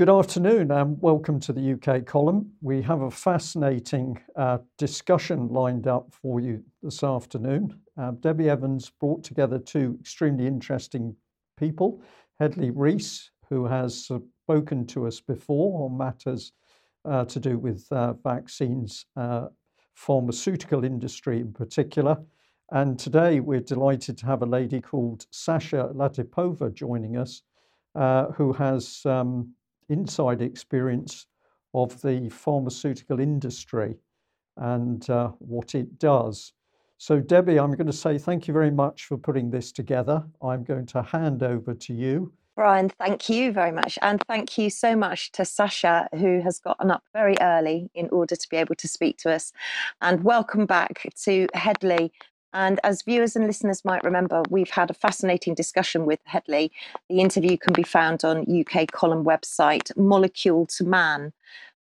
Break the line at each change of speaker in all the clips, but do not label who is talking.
Good afternoon and welcome to the UK column. We have a fascinating uh, discussion lined up for you this afternoon. Uh, Debbie Evans brought together two extremely interesting people Hedley Rees, who has spoken to us before on matters uh, to do with uh, vaccines, uh, pharmaceutical industry in particular. And today we're delighted to have a lady called Sasha Latypova joining us, uh, who has um, inside experience of the pharmaceutical industry and uh, what it does. So, Debbie, I'm going to say thank you very much for putting this together. I'm going to hand over to you.
Brian, thank you very much. And thank you so much to Sasha, who has gotten up very early in order to be able to speak to us. And welcome back to Hedley, and as viewers and listeners might remember, we've had a fascinating discussion with Hedley. The interview can be found on UK column website, Molecule to Man.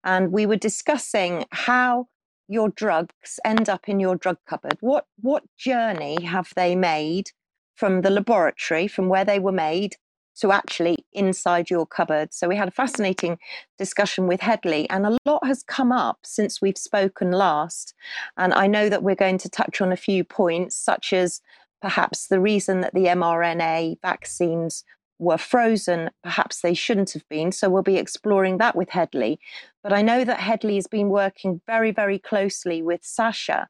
And we were discussing how your drugs end up in your drug cupboard. What, what journey have they made from the laboratory, from where they were made, to actually inside your cupboard. So we had a fascinating discussion with Hedley, and a lot has come up since we've spoken last. And I know that we're going to touch on a few points, such as perhaps the reason that the mRNA vaccines were frozen, perhaps they shouldn't have been. So we'll be exploring that with Hedley. But I know that Hedley has been working very, very closely with Sasha,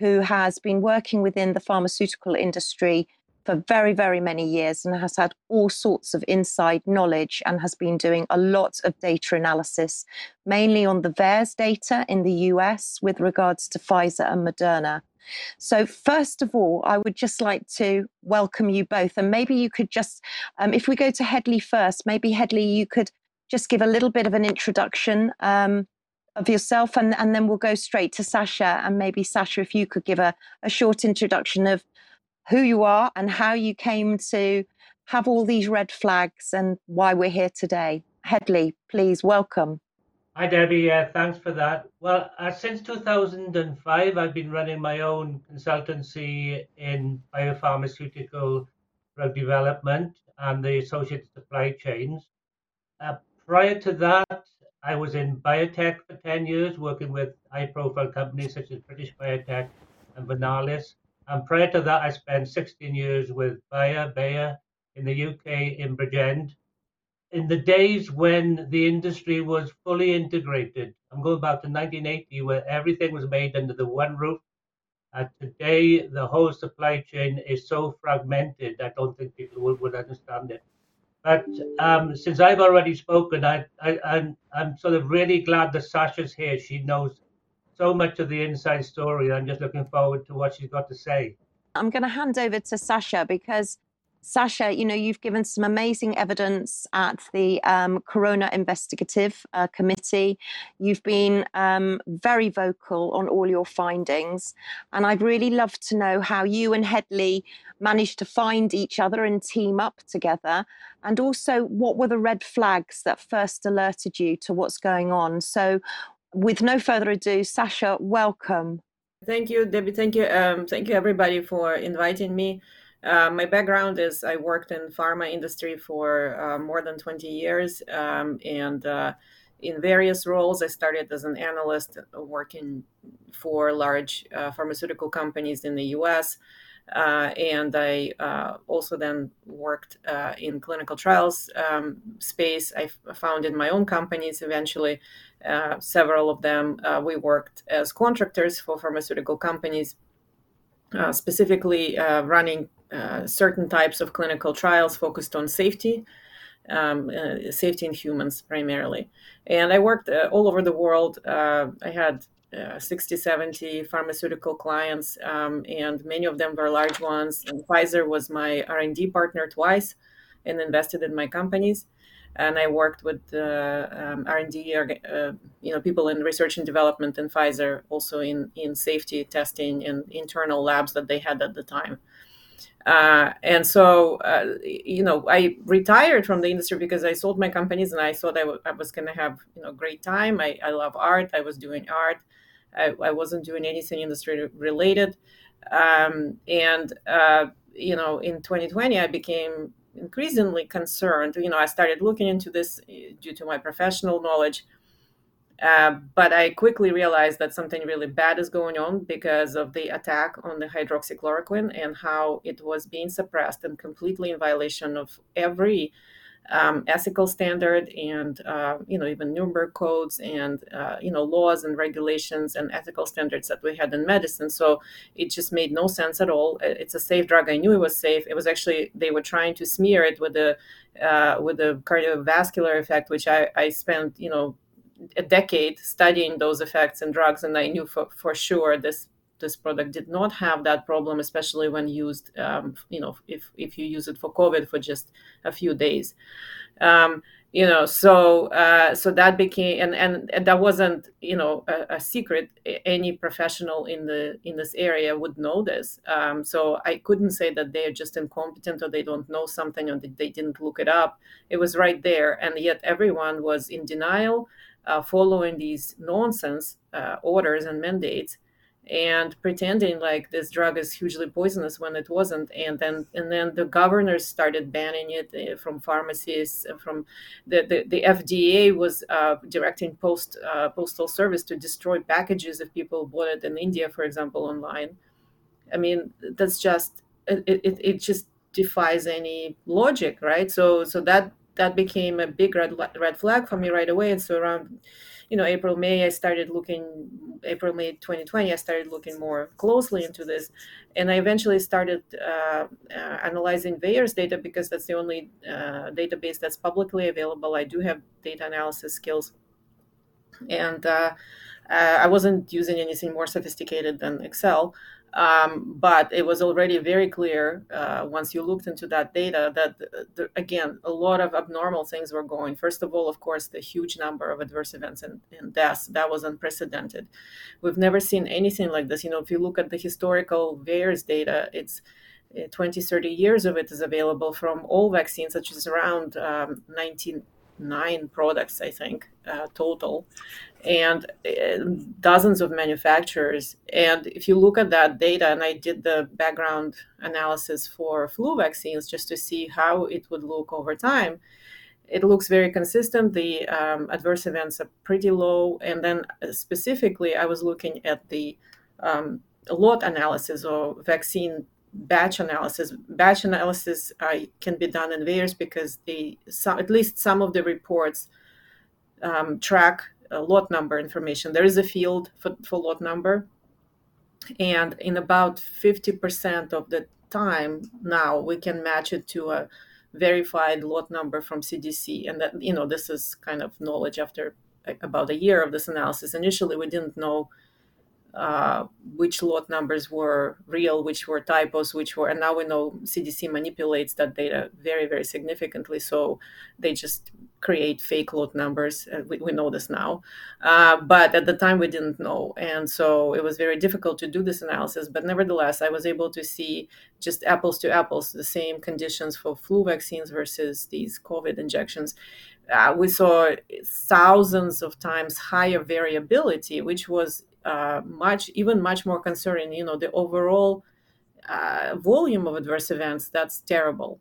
who has been working within the pharmaceutical industry for very, very many years and has had all sorts of inside knowledge and has been doing a lot of data analysis, mainly on the VAERS data in the US with regards to Pfizer and Moderna. So, first of all, I would just like to welcome you both. And maybe you could just, um, if we go to Hedley first, maybe Hedley, you could just give a little bit of an introduction um, of yourself, and, and then we'll go straight to Sasha. And maybe, Sasha, if you could give a, a short introduction of who you are and how you came to have all these red flags and why we're here today. Hedley, please welcome.
Hi, Debbie. Uh, thanks for that. Well, uh, since 2005, I've been running my own consultancy in biopharmaceutical drug development and the associated supply chains. Uh, prior to that, I was in biotech for 10 years, working with high profile companies such as British Biotech and Vernalis. And prior to that, I spent 16 years with Bayer, Bayer in the UK in Bridgend. In the days when the industry was fully integrated, I'm going back to 1980, where everything was made under the one roof. Uh, today, the whole supply chain is so fragmented, I don't think people would, would understand it. But um, since I've already spoken, I, I, I'm, I'm sort of really glad that Sasha's here. She knows so much of the inside story. I'm just looking forward to what she's got to say.
I'm going to hand over to Sasha because Sasha, you know, you've given some amazing evidence at the um, Corona Investigative uh, Committee. You've been um, very vocal on all your findings. And I'd really love to know how you and Hedley managed to find each other and team up together. And also, what were the red flags that first alerted you to what's going on? So, with no further ado, Sasha, welcome.
Thank you, Debbie. Thank you. Um, thank you, everybody, for inviting me. Uh, my background is I worked in pharma industry for uh, more than 20 years, um, and uh, in various roles. I started as an analyst working for large uh, pharmaceutical companies in the U.S. Uh, and I uh, also then worked uh, in clinical trials um, space. I founded my own companies eventually, uh, several of them. Uh, we worked as contractors for pharmaceutical companies, uh, specifically running certain types of clinical trials focused on safety. Um, safety in humans primarily. And I worked all over the world. I had uh, 60, 70 pharmaceutical clients, um, and many of them were large ones. And Pfizer was my R&D partner twice and invested in my companies. And I worked with uh, um, R&D, uh, you know, people in research and development in Pfizer, also in, in safety testing and internal labs that they had at the time. Uh, and so, uh, you know, I retired from the industry because I sold my companies and I thought I, w- I was going to have, you know, great time. I, I love art. I was doing art. I, I wasn't doing anything industry related. Um, and, uh, you know, in 2020, I became increasingly concerned. You know, I started looking into this uh, due to my professional knowledge. Uh, but I quickly realized that something really bad is going on because of the attack on the hydroxychloroquine and how it was being suppressed and completely in violation of every um, ethical standard and uh, you know even Nuremberg codes and uh, you know laws and regulations and ethical standards that we had in medicine. So it just made no sense at all. It's a safe drug. I knew it was safe. It was actually they were trying to smear it with the uh, with the cardiovascular effect, which I, I spent you know a decade studying those effects in drugs, and I knew for, for sure this this product did not have that problem, especially when used, um, you know, if, if you use it for COVID for just a few days. Um, you know, so uh, so that became and, and, and that wasn't you know a, a, secret. Any professional in the in this area would know this. Um, so I couldn't say that they're just incompetent or they don't know something or they didn't look it up. It was right there, and yet everyone was in denial, uh, following these nonsense uh, orders and mandates and pretending like this drug is hugely poisonous when it wasn't. And then and then the governors started banning it uh, from pharmacies uh, from the the, the fda was uh, directing post uh, postal service to destroy packages if people bought it in india for example online. I mean that's just it, it, it just defies any logic right? So so that that became a big red red flag for me right away. And so around you know april may i started looking april may 2020 i started looking more closely into this. And i eventually started uh, uh, analyzing VAERS data because that's the only uh, database that's publicly available. I do have data analysis skills. And uh, uh, i wasn't using anything more sophisticated than excel um, but it was already very clear uh, once you looked into that data that, the, the, again, a lot of abnormal things were going. First of all, of course, the huge number of adverse events and, and deaths, that was unprecedented. We've never seen anything like this. You know, if you look at the historical VAERS data, it's uh, 20, 30 years of it is available from all vaccines, such as around um, 19 nine products, I think, uh, total, and uh, dozens of manufacturers. And if you look at that data, and I did the background analysis for flu vaccines just to see how it would look over time, it looks very consistent. The um, adverse events are pretty low. And then uh, specifically, I was looking at the um, lot analysis or vaccine batch analysis. Batch analysis uh, can be done in VAERS because the some, at least some of the reports um, track lot number information. There is a field for, for lot number, and in about 50% of the time now we can match it to a verified lot number from CDC. And that you know this is kind of knowledge after about a year of this analysis. Initially, we didn't know uh, which lot numbers were real, which were typos, which were, and now we know CDC manipulates that data very, very significantly. So they just create fake lot numbers. Uh, we, we know this now. Uh, but at the time, we didn't know. And so it was very difficult to do this analysis. But nevertheless, I was able to see just apples to apples the same conditions for flu vaccines versus these COVID injections. Uh, we saw thousands of times higher variability, which was uh, much even much more concerning you know the overall uh, volume of adverse events that's terrible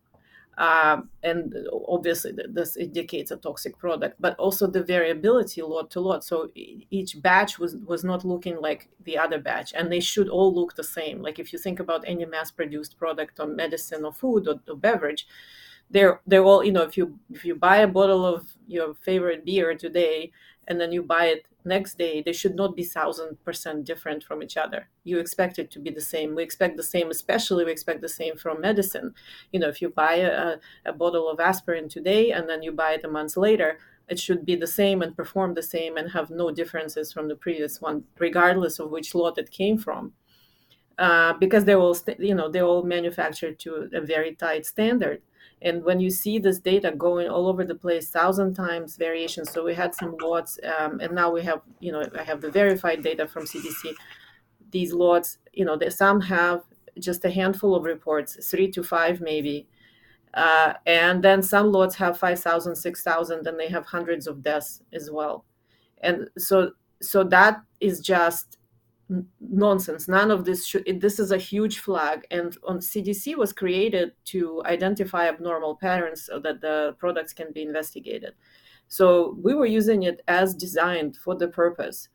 uh, and obviously this indicates a toxic product but also the variability lot to lot. So each batch was was not looking like the other batch and they should all look the same. Like if you think about any mass produced product or medicine or food or, or beverage they're they're all you know if you if you buy a bottle of your favorite beer today and then you buy it next day they should not be thousand percent different from each other. You expect it to be the same. We expect the same especially we expect the same from medicine. You know if you buy a, a bottle of aspirin today and then you buy it a month later it should be the same and perform the same and have no differences from the previous one regardless of which lot it came from. Uh, because they're all you know they're all manufactured to a very tight standard and when you see this data going all over the place, thousand times variation. So we had some lots, um, and now we have, you know, I have the verified data from CDC. These lots, you know, they, some have just a handful of reports, three to five maybe. Uh, and then some lots have 5,000, 6,000, and they have hundreds of deaths as well. And so, so that is just nonsense. None of this should. This is a huge flag, and on CDC was created to identify abnormal patterns so that the products can be investigated. So we were using it as designed for the purpose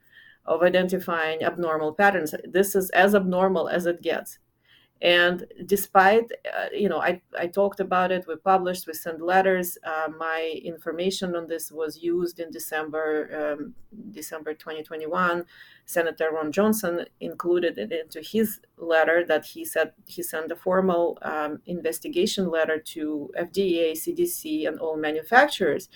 of identifying abnormal patterns. This is as abnormal as it gets. And despite, uh, you know, I, I talked about it, we published, we sent letters. Uh, my information on this was used in December, um, December 2021. Senator Ron Johnson included it into his letter that he said he sent a formal um, investigation letter to FDA, CDC, and all manufacturers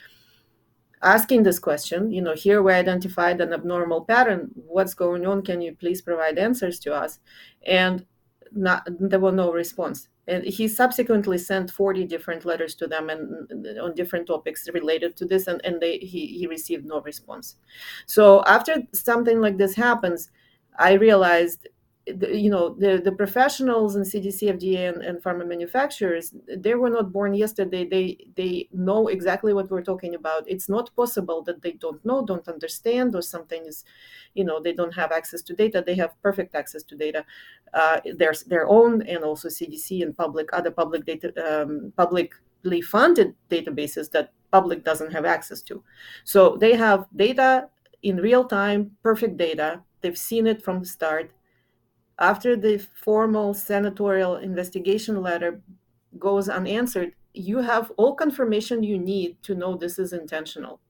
asking this question you know here we identified an abnormal pattern what's going on can you please provide answers to us and not there was no response. And he subsequently sent 40 different letters to them and uh, on different topics related to this and, and they he, he received no response. So after something like this happens i realized you know the, the professionals in cdc fda and, and pharma manufacturers they were not born yesterday. They they know exactly what we're talking about. It's not possible that they don't know don't understand or something is you know they don't have access to data. They have perfect access to data uh, there's their own and also cdc and public other public data um, publicly funded databases that public doesn't have access to. So they have data in real time perfect data. They've seen it from the start after the formal senatorial investigation letter goes unanswered, you have all confirmation you need to know this is intentional.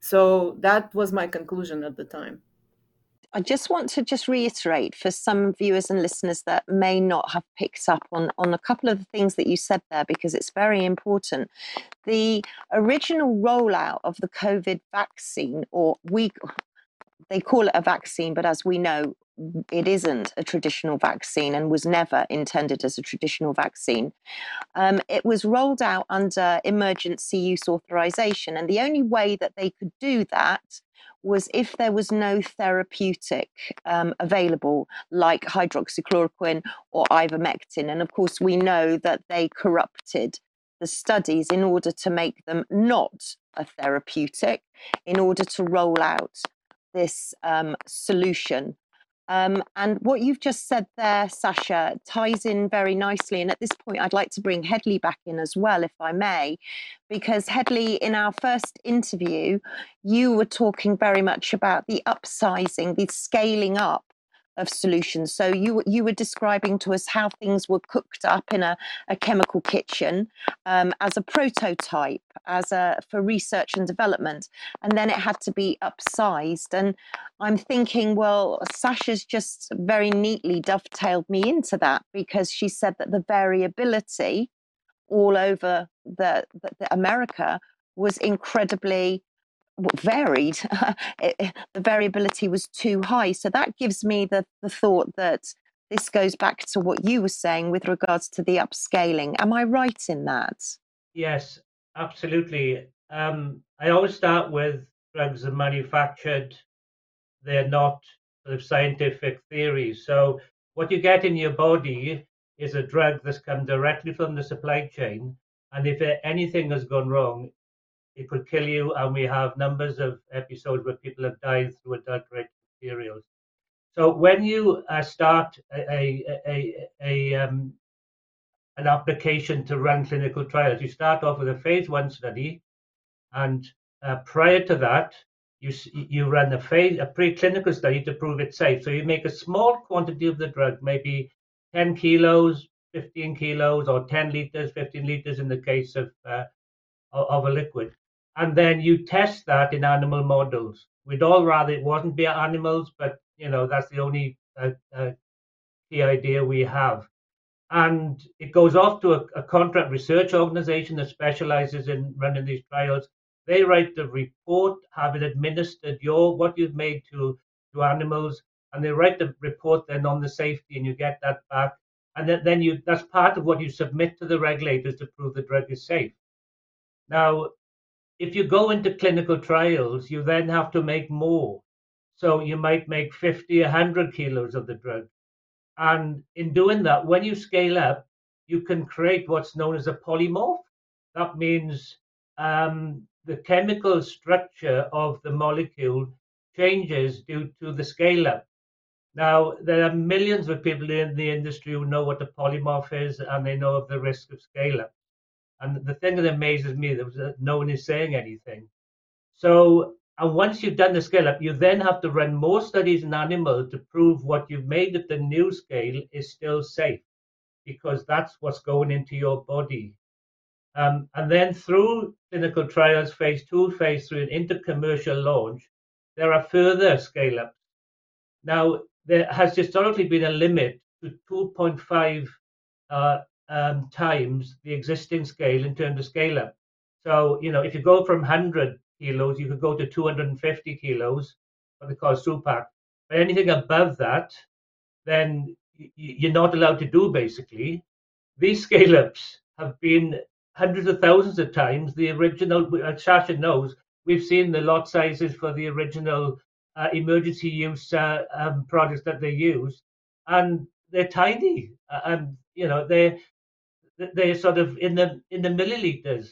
So that was my conclusion at the time.
I just want to just reiterate for some viewers and listeners that may not have picked up on, on a couple of the things that you said there because it's very important. The original rollout of the COVID vaccine, or we they call it a vaccine, but as we know, it isn't a traditional vaccine and was never intended as a traditional vaccine. Um, it was rolled out under emergency use authorization, and the only way that they could do that was if there was no therapeutic um, available, like hydroxychloroquine or ivermectin. And of course, we know that they corrupted the studies in order to make them not a therapeutic, in order to roll out this um, solution um, and what you've just said there, Sasha, ties in very nicely. And at this point, I'd like to bring Hedley back in as well, if I may, because Hedley, in our first interview, you were talking very much about the upsizing, the scaling up of solutions. So you you were describing to us how things were cooked up in a, a chemical kitchen um, as a prototype, as a for research and development, and then it had to be upsized. And I'm thinking, well, Sasha's just very neatly dovetailed me into that because she said that the variability all over the, the, the America was incredibly varied, it, the variability was too high. So that gives me the, the thought that this goes back to what you were saying with regards to the upscaling. Am I right in that?
Yes, absolutely. Um, I always start with drugs are manufactured, they're not sort of scientific theories. So what you get in your body is a drug that's come directly from the supply chain. And if anything has gone wrong, it could kill you, and we have numbers of episodes where people have died through adulterated materials. So when you uh, start a, a, a, a um, an application to run clinical trials, you start off with a phase one study, and uh, prior to that, you you run a phase a preclinical study to prove it's safe. So you make a small quantity of the drug, maybe 10 kilos, 15 kilos, or 10 liters, 15 liters in the case of uh, of a liquid and then you test that in animal models. We'd all rather it wasn't be animals, but you know that's the only uh, uh, key idea we have. And it goes off to a, a, contract research organization that specializes in running these trials. They write the report, have it administered, your what you've made to to animals, and they write the report then on the safety, and you get that back. And then, then you that's part of what you submit to the regulators to prove the drug is safe. Now, if you go into clinical trials, you then have to make more. So you might make 50, 100 kilos of the drug. And in doing that, when you scale up, you can create what's known as a polymorph. That means um, the chemical structure of the molecule changes due to the scale up. Now, there are millions of people in the industry who know what a polymorph is and they know of the risk of scale up. And the thing that amazes me is that no one is saying anything. So, and once you've done the scale up, you then have to run more studies in animals to prove what you've made at the new scale is still safe, because that's what's going into your body. Um, and then through clinical trials, phase two, phase three, and into commercial launch, there are further scale ups. Now, there has historically been a limit to 2.5 uh, um, times the existing scale in terms of scale up. So, you know, if you go from 100 kilos, you could go to 250 kilos, what they call Supac. But anything above that, then you're not allowed to do basically. These scale ups have been hundreds of thousands of times the original, as Sasha knows, we've seen the lot sizes for the original uh, emergency use uh, um, products that they use, and they're tiny. Uh, and you know they're they're sort of in the in the milliliters.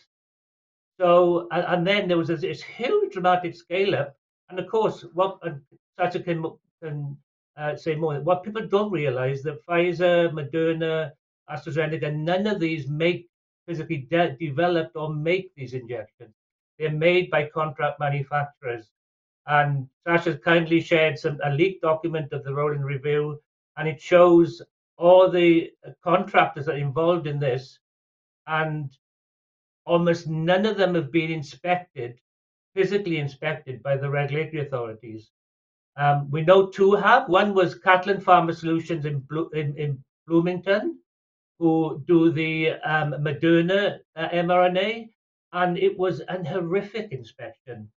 So and, then there was this, this, huge dramatic scale up, and of course what uh, Sasha can can uh, say more. What people don't realize that Pfizer, Moderna, AstraZeneca, none of these make physically de- developed or make these injections. They're made by contract manufacturers. And Sasha kindly shared some a leaked document of the rolling review, and it shows all the contractors that are involved in this, and almost none of them have been inspected, physically inspected by the regulatory authorities. Um, we know two have. One was Catalent Pharma Solutions in, in, in Bloomington, who do the um, Moderna uh, mRNA, and it was an horrific inspection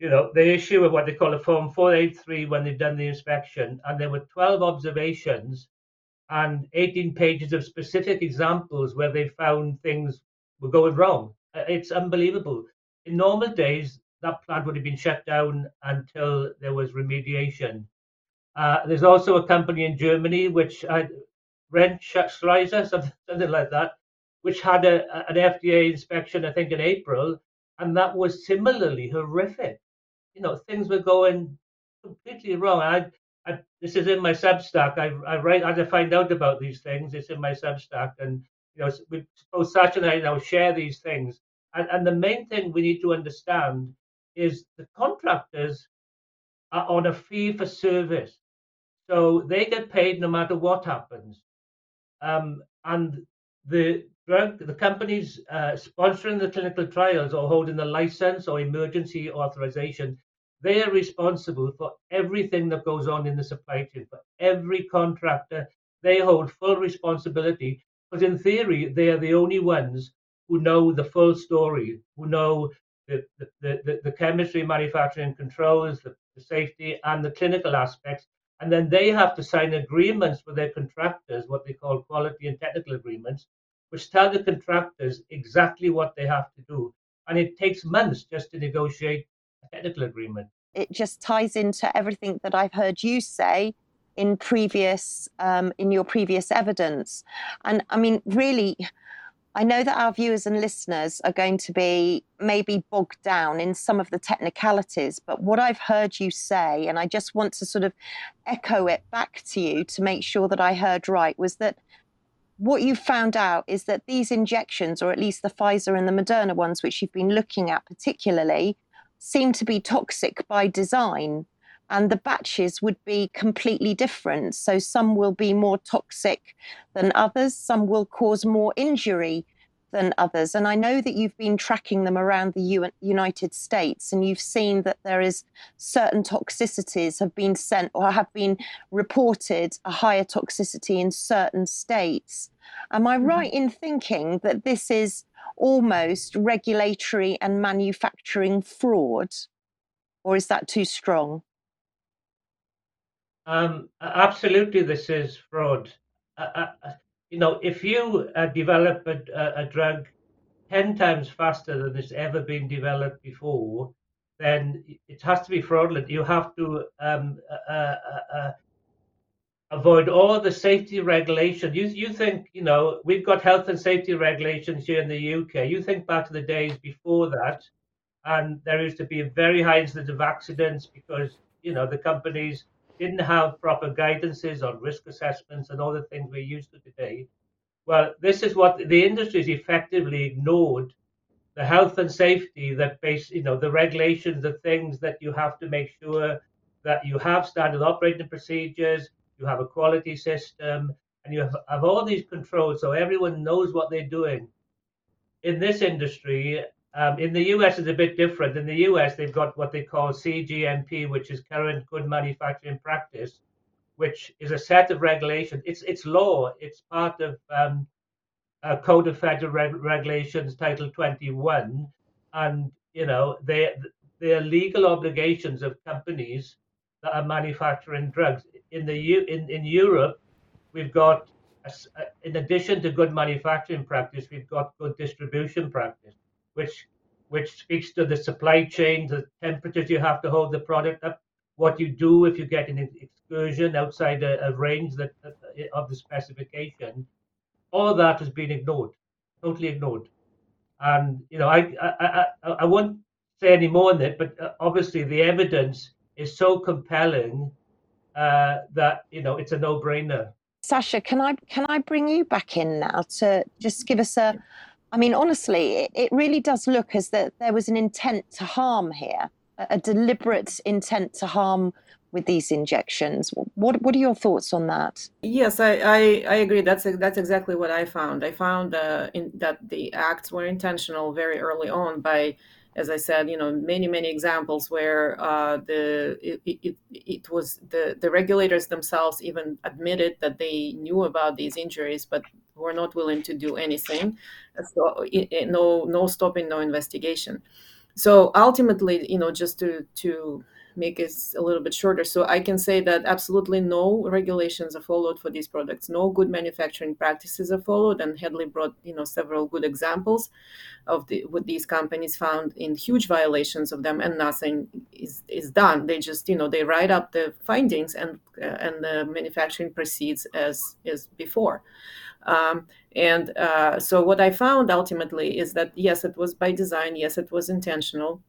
you know, they issue what they call a Form 483 when they've done the inspection, and there were 12 observations and 18 pages of specific examples where they found things were going wrong. Uh, it's unbelievable. In normal days, that plant would have been shut down until there was remediation. Uh, there's also a company in Germany which I Rent Schleiser, something, something like that, which had a, an FDA inspection, I think, in April, and that was similarly horrific you know things were going completely wrong. I, I this is in my Substack. I, I write as I find out about these things. It's in my Substack, and you know, we, both Sasha and I now share these things. And and the main thing we need to understand is the contractors are on a fee for service, so they get paid no matter what happens. Um, and the drug, the companies uh, sponsoring the clinical trials or holding the license or emergency authorization, they are responsible for everything that goes on in the supply chain. For every contractor, they hold full responsibility because, in theory, they are the only ones who know the full story, who know the, the, the, the chemistry, manufacturing controls, the, the safety, and the clinical aspects. And then they have to sign agreements with their contractors, what they call quality and technical agreements, which tell the contractors exactly what they have to do. And it takes months just to negotiate agreement.
It just ties into everything that I've heard you say in previous um, in your previous evidence. And I mean, really, I know that our viewers and listeners are going to be maybe bogged down in some of the technicalities, but what I've heard you say, and I just want to sort of echo it back to you to make sure that I heard right, was that what you found out is that these injections, or at least the Pfizer and the Moderna ones, which you've been looking at particularly, seem to be toxic by design. And the batches would be completely different. So some will be more toxic than others, some will cause more injury than others. And I know that you've been tracking them around the U- United States and you've seen that there is certain toxicities have been sent or have been reported a higher toxicity in certain states. Am I mm-hmm. right in thinking that this is almost regulatory and manufacturing fraud? Or is that too strong?
Um, absolutely, this is fraud. Uh, you know, if you uh, develop a, a, drug 10 times faster than it's ever been developed before, then it has to be fraudulent. You have to um, uh, uh, uh, avoid all the safety regulation. You, you think, you know, we've got health and safety regulations here in the UK. You think back to the days before that, and there used to be a very high incidence of accidents because, you know, the companies didn't have proper guidances on risk assessments and all the things we're used to today. Well, this is what the industry has effectively ignored the health and safety that base, you know, the regulations, the things that you have to make sure that you have standard operating procedures, you have a quality system, and you have, have all these controls so everyone knows what they're doing. In this industry, um, in the US, it's a bit different. In the US, they've got what they call CGMP, which is Current Good Manufacturing Practice, which is a set of regulations. It's it's law. It's part of um, a Code of Federal Reg- Regulations, Title 21, and you know they they are legal obligations of companies that are manufacturing drugs. In the U, in in Europe, we've got in addition to good manufacturing practice, we've got good distribution practice, which which speaks to the supply chain, the temperatures you have to hold the product up, what you do if you get an excursion outside a, a range that of the specification. All that has been ignored, totally ignored. And you know, I I I, I won't say any more on it, but uh, obviously the evidence is so compelling uh, that you know it's a no-brainer.
Sasha, can I can I bring you back in now to just give us a? I mean, honestly, it, it really does look as that there was an intent to harm here, a, a deliberate intent to harm with these injections. What what are your thoughts on that?
Yes, I, I, I agree. That's that's exactly what I found. I found uh, in, that the acts were intentional very early on by as I said, you know, many many examples where uh, the it, it, it was the the regulators themselves even admitted that they knew about these injuries, but were not willing to do anything. So no no stopping, no investigation. So ultimately, you know, just to to make it a little bit shorter. So I can say that absolutely no regulations are followed for these products. No good manufacturing practices are followed, and Hedley brought you know several good examples of the, what these companies found in huge violations of them, and nothing is is done. They just you know they write up the findings, and uh, and the manufacturing proceeds as as before. Um, and uh, so what I found ultimately is that yes, it was by design. Yes, it was intentional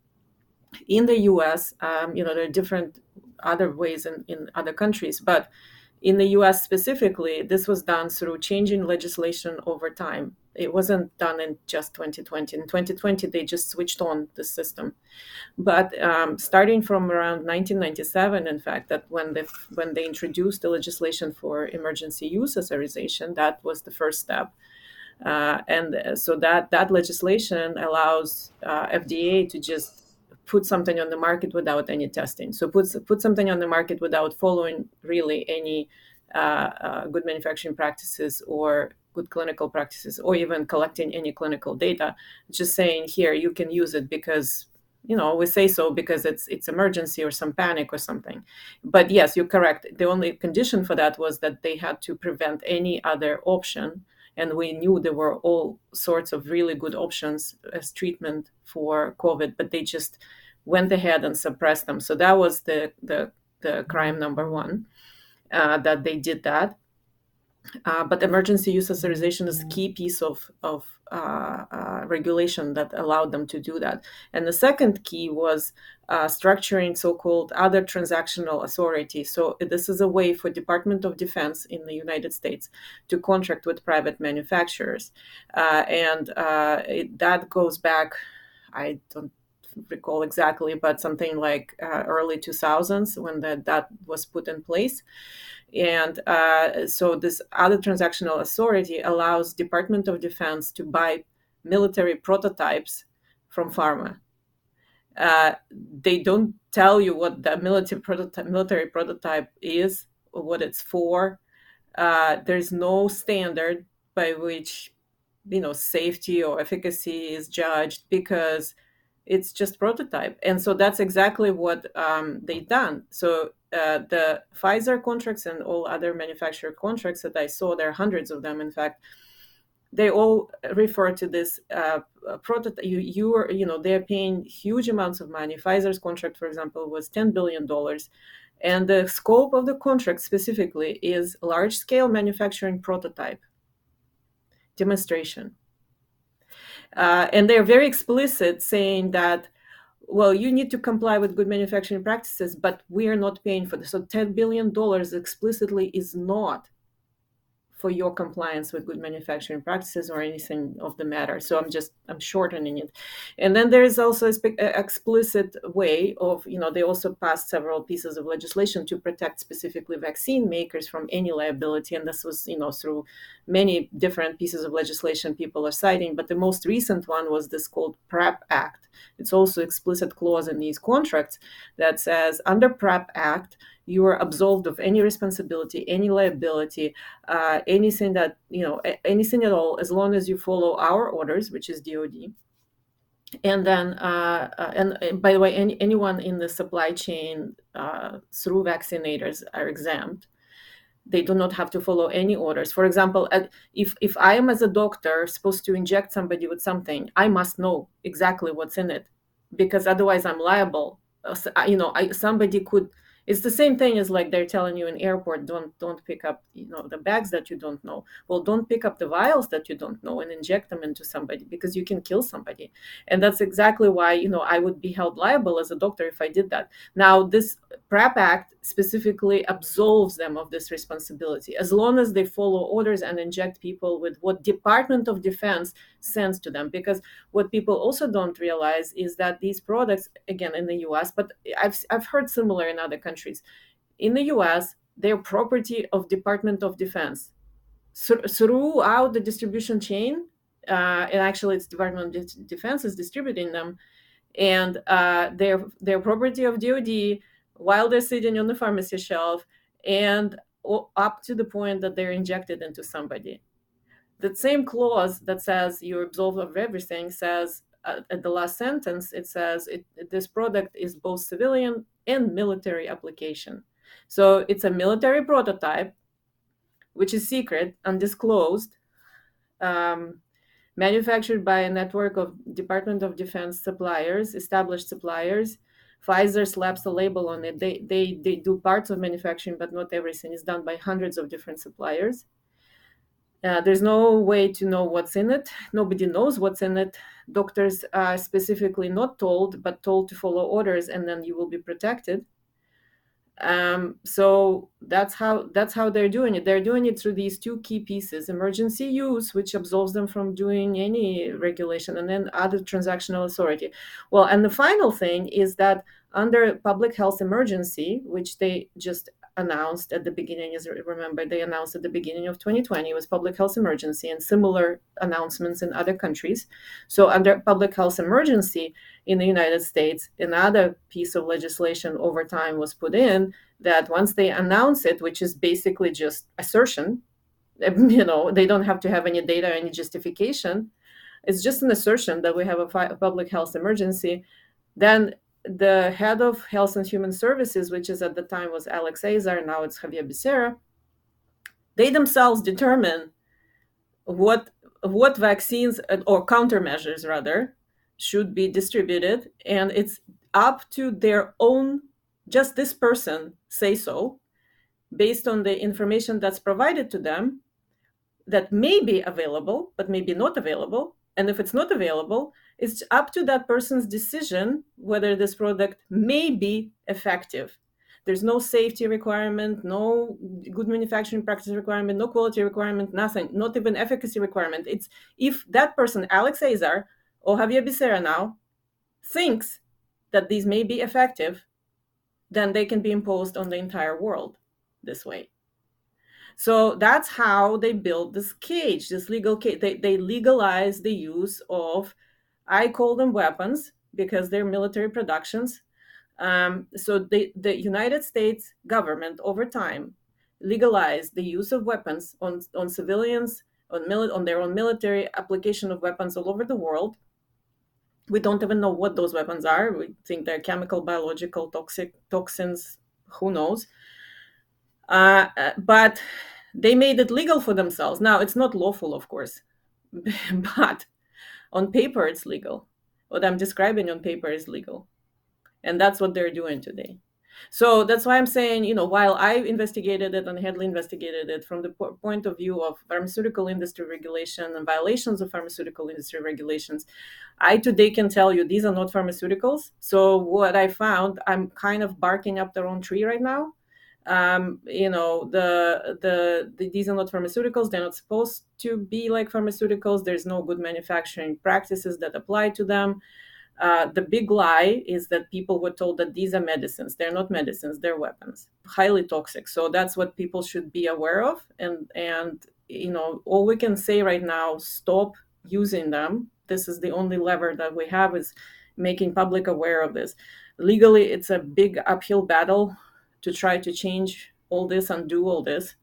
in the US, um, you know, there are different other ways in, in other countries, but in the US specifically, this was done through changing legislation over time. It wasn't done in just 2020. In 2020, they just switched on the system. But um, starting from around 1997, in fact, that when they when they introduced the legislation for emergency use authorization, that was the first step. Uh, and so that that legislation allows uh, FDA to just put something on the market without any testing. So put put something on the market without following really any uh, uh, good manufacturing practices or good clinical practices, or even collecting any clinical data. Just saying here you can use it because you know we say so because it's it's emergency or some panic or something. But yes, you're correct. The only condition for that was that they had to prevent any other option and we knew there were all sorts of really good options as treatment for COVID, but they just went ahead and suppressed them. So that was the the, the crime number one uh, that they did that. Uh, but emergency use authorization is a key piece of of uh, uh, regulation that allowed them to do that. And the second key was uh, structuring so-called other transactional authority. So this is a way for Department of Defense in the United States to contract with private manufacturers, uh, and uh, it, that goes back. I don't recall exactly, but something like uh, early 2000s when that, that was put in place. And uh, so this other transactional authority allows Department of Defense to buy military prototypes from pharma. Uh, they don't tell you what the military prototype, military prototype is or what it's for. Uh, there's no standard by which you know safety or efficacy is judged because it's just prototype and so that's exactly what um, they've done so uh, the pfizer contracts and all other manufacturer contracts that i saw there are hundreds of them in fact they all refer to this uh, prototype you, you are you know they're paying huge amounts of money. Pfizer's contract for example was 10 billion dollars and the scope of the contract specifically is large scale manufacturing prototype demonstration. Uh, and they're very explicit saying that well, you need to comply with good manufacturing practices, but we are not paying for this. So $10 billion explicitly is not for your compliance with good manufacturing practices or anything of the matter. So I'm just I'm shortening it, and then there is also an explicit way of you know they also passed several pieces of legislation to protect specifically vaccine makers from any liability, and this was you know through many different pieces of legislation people are citing, but the most recent one was this called PrEP Act. It's also explicit clause in these contracts that says under PrEP Act you are absolved of any responsibility, any liability, uh, anything that, you know, anything at all, as long as you follow our orders, which is DOD. And then, uh, uh, and, by the way, any, anyone in the supply chain uh, through vaccinators are exempt. They do not have to follow any orders. For example, if, if I am as a doctor supposed to inject somebody with something, I must know exactly what's in it because otherwise I'm liable. Uh, you know, I, somebody could it's the same thing as like they're telling you in airport don't don't pick up you know the bags that you don't know. Well don't pick up the vials that you don't know and inject them into somebody because you can kill somebody. And that's exactly why you know i would be held liable as a doctor if i did that. Now this prep act specifically absolves them of this responsibility as long as they follow orders and inject people with what department of defense sends to them. Because what people also don't realize is that these products again in the us but i've, I've heard similar in other countries. In the us they're property of department of defense. Throughout the distribution chain uh, and actually it's department of defense is distributing them and uh, they're they're property of dod while they're sitting on the pharmacy shelf and up to the point that they're injected into somebody. The same clause that says you're absolved of everything says uh, at the last sentence it says it, this product is both civilian and military application. So it's a military prototype which is secret undisclosed um, manufactured by a network of department of defense suppliers established suppliers pfizer slaps a label on it they, they, they do parts of manufacturing but not everything is done by hundreds of different suppliers uh, there's no way to know what's in it. Nobody knows what's in it. Doctors are specifically not told, but told to follow orders, and then you will be protected. Um, so that's how that's how they're doing it. They're doing it through these two key pieces: emergency use, which absolves them from doing any regulation, and then other transactional authority. Well, and the final thing is that under public health emergency, which they just announced at the beginning, as remember, they announced at the beginning of 2020 was public health emergency and similar announcements in other countries. So under public health emergency in the United States, another piece of legislation over time was put in that once they announce it, which is basically just assertion, you know, they don't have to have any data, any justification. It's just an assertion that we have a public health emergency. Then the head of Health and Human Services, which is at the time was Alex Azar, now it's Xavier Becerra, they themselves determine what what vaccines or countermeasures rather should be distributed, and it's up to their own. Just this person say so, based on the information that's provided to them, that may be available but may be not available, and if it's not available, it's up to that person's decision whether this product may be effective. There's no safety requirement, no good manufacturing practice requirement, no quality requirement, nothing, not even efficacy requirement. It's if that person, Alex Azar or Xavier Becerra now, thinks that these may be effective, then they can be imposed on the entire world this way. So that's how they build this cage, this legal cage. They, they legalize the use of I call them weapons because they're military productions. Um, so the, the United States government over time legalized the use of weapons on, on civilians, on, mili- on their own military application of weapons all over the world. We don't even know what those weapons are. We think they're chemical, biological, toxic toxins, who knows. Uh, but they made it legal for themselves. Now, it's not lawful, of course, but on paper it's legal what i'm describing on paper is legal and that's what they're doing today So that's why I'm saying, you know, while I investigated it and Hedley investigated it from the po- point of view of pharmaceutical industry regulation and violations of pharmaceutical industry regulations, I today can tell you these are not pharmaceuticals. So what I found, I'm kind of barking up the wrong tree right now. Um, you know, the, the the these are not pharmaceuticals. They're not supposed to be like pharmaceuticals. There's no good manufacturing practices that apply to them. Uh, the big lie is that people were told that these are medicines. They're not medicines; they're weapons, highly toxic. So that's what people should be aware of. And and you know, all we can say right now: stop using them. This is the only lever that we have is making public aware of this. Legally, it's a big uphill battle to try to change all this and do all this.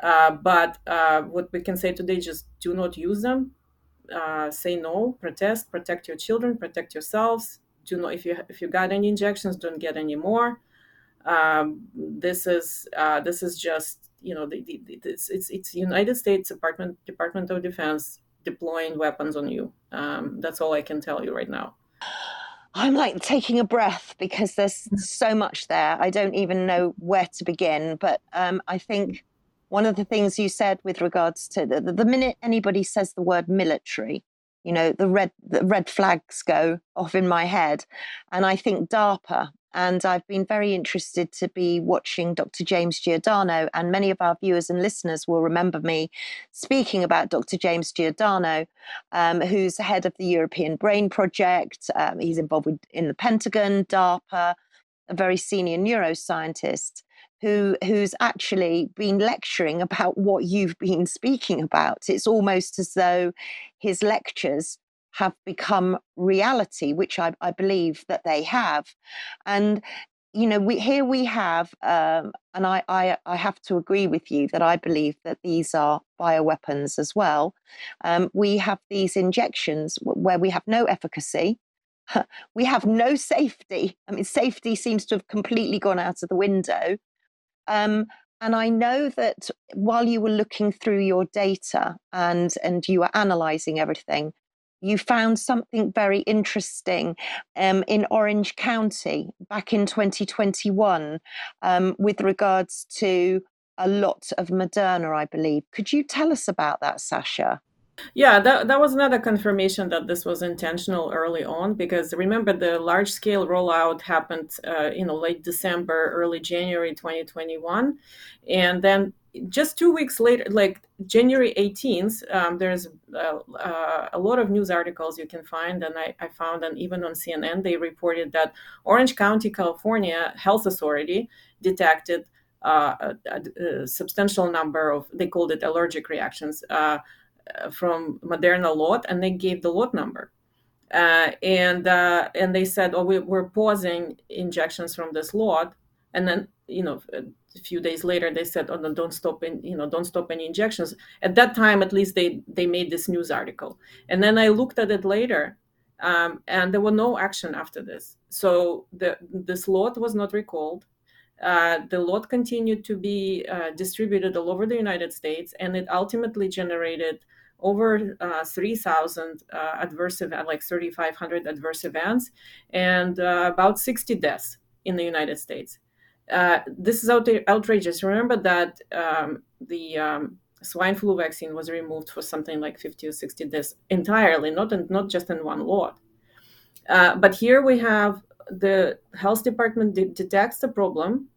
Uh, but uh, what we can say today: just do not use them uh, say no, protest, protect your children, protect yourselves. Do not if you if you got any injections, don't get any more. Um, this is uh, this is just you know the, the, the, it's, it's it's United States Department Department of Defense deploying weapons on you. Um, that's all I can tell you right now.
I'm like taking a breath because there's so much there. I don't even know where to begin. But um, I think one of the things you said with regards to the, the, the minute anybody says the word military, you know, the red the red flags go off in my head, and I think DARPA. And I've been very interested to be watching Dr. James Giordano, and many of our viewers and listeners will remember me speaking about Dr. James Giordano, um, who's head of the European Brain Project. Um, he's involved with, in the Pentagon, DARPA, a very senior neuroscientist who who's actually been lecturing about what you've been speaking about. It's almost as though his lectures have become reality, which I, I believe that they have. And you know, we here we have, um, and I, I I have to agree with you that I believe that these are bioweapons as well. Um, we have these injections where we have no efficacy. We have no safety. I mean, safety seems to have completely gone out of the window. Um, and I know that while you were looking through your data and, and you were analyzing everything, you found something very interesting um, in Orange County back in 2021 um, with regards to a lot of Moderna, I believe. Could you tell us about that, Sasha?
Yeah, that, that was another confirmation that this was intentional early on because remember the large scale rollout happened, uh, you know, late December, early January 2021. And then just two weeks later, like January 18th, um, there's uh, uh, a lot of news articles you can find. And I, I found, and even on CNN, they reported that Orange County, California Health Authority detected uh, a, a, substantial number of, they called it allergic reactions uh, uh, from Moderna lot, and they gave the lot number. And and they said, "Oh, we, we're pausing injections from this lot." And then, you know, a few days later, they said, "Oh no, don't stop! You know, don't stop any injections." At that time, at least they they made this news article. And then I looked at it later, um, and there were no action after this. So the this lot was not recalled. Uh, the lot continued to be uh, distributed all over the United States, and it ultimately generated over uh, 3,000 uh, adverse events, like 3,500 adverse events, and uh, about 60 deaths in the United States. Uh, this is out- outrageous. Remember that um, the um, swine flu vaccine was removed for something like 50 or 60 deaths entirely, not in, not just in one lot. Uh, but here we have the health department de- detects the problem,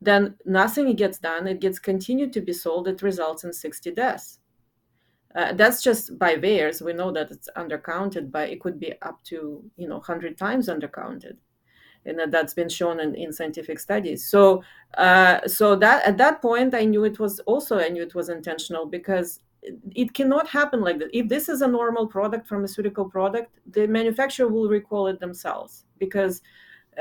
then nothing gets done. It gets continued to be sold. It results in 60 deaths. Uh, that's just by VAERS. We know that it's undercounted, but it could be up to you know 100 times undercounted, and that, that's been shown in, in scientific studies. So, uh, so that at that point, I knew it was also I knew it was intentional because it, it cannot happen like that. If this is a normal product, pharmaceutical product, the manufacturer will recall it themselves because.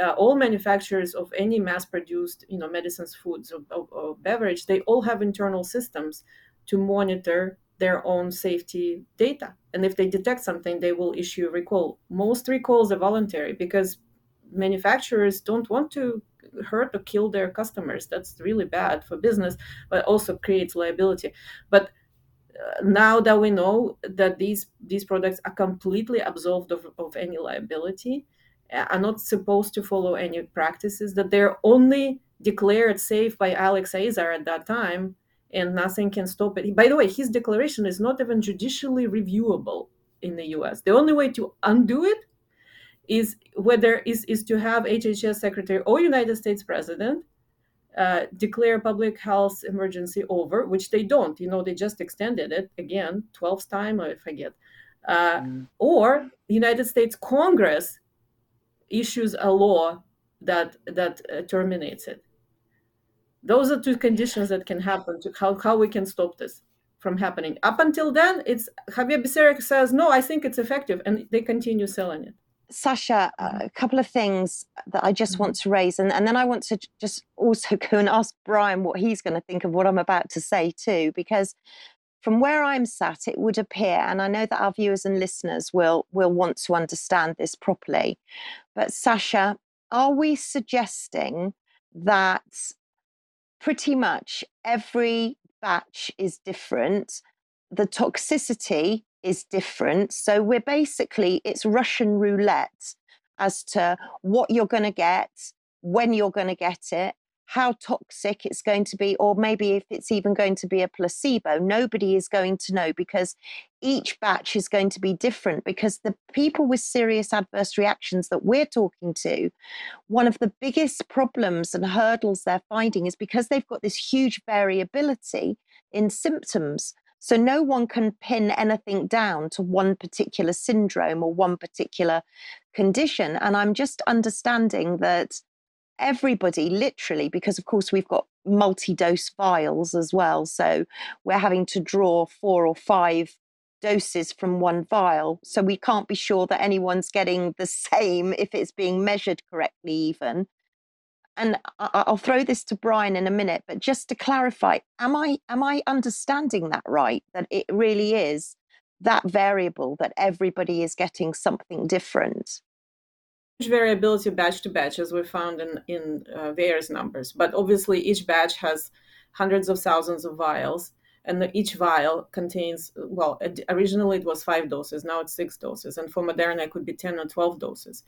Uh, all manufacturers of any mass-produced, you know, medicines, foods, or, or, or beverage, they all have internal systems to monitor their own safety data. And if they detect something, they will issue a recall. Most recalls are voluntary because manufacturers don't want to hurt or kill their customers. That's really bad for business, but also creates liability. But uh, now that we know that these these products are completely absolved of, of any liability are not supposed to follow any practices, that they're only declared safe by Alex Azar at that time, and nothing can stop it. By the way, his declaration is not even judicially reviewable in the US. The only way to undo it is whether is, is to have HHS secretary or United States president uh, declare public health emergency over, which they don't. You know, they just extended it again, 12th time, I forget. Uh, mm. Or the United States Congress issues a law that that uh, terminates it. Those are two conditions that can happen to how, how we can stop this from happening. Up until then, it's Xavier Becerra says, no, I think it's effective, and they continue selling it.
Sasha, a couple of things that I just want mm-hmm. to raise, and, and then I want to just also go and ask Brian what he's going to think of what I'm about to say too, because from where I'm sat, it would appear, and I know that our viewers and listeners will will want to understand this properly. But Sasha, are we suggesting that pretty much every batch is different? The toxicity is different. So we're basically, it's Russian roulette as to what you're going to get, when you're going to get it, how toxic it's going to be, or maybe if it's even going to be a placebo. Nobody is going to know because each batch is going to be different. Because the people with serious adverse reactions that we're talking to, one of the biggest problems and hurdles they're finding is because they've got this huge variability in symptoms. So no one can pin anything down to one particular syndrome or one particular condition. And I'm just understanding that everybody, literally, because of course we've got multi dose vials as well. So we're having to draw four or five doses from one vial. So we can't be sure that anyone's getting the same if it's being measured correctly, even and I'll throw this to Brian in a minute, but just to clarify, am I am I understanding that right? That it really is that variable that everybody is getting something different.
Variability batch to batch, as we found in in uh, various numbers, but obviously each batch has hundreds of thousands of vials, and each vial contains well originally it was five doses now it's six doses and for moderna it could be 10 or 12 doses.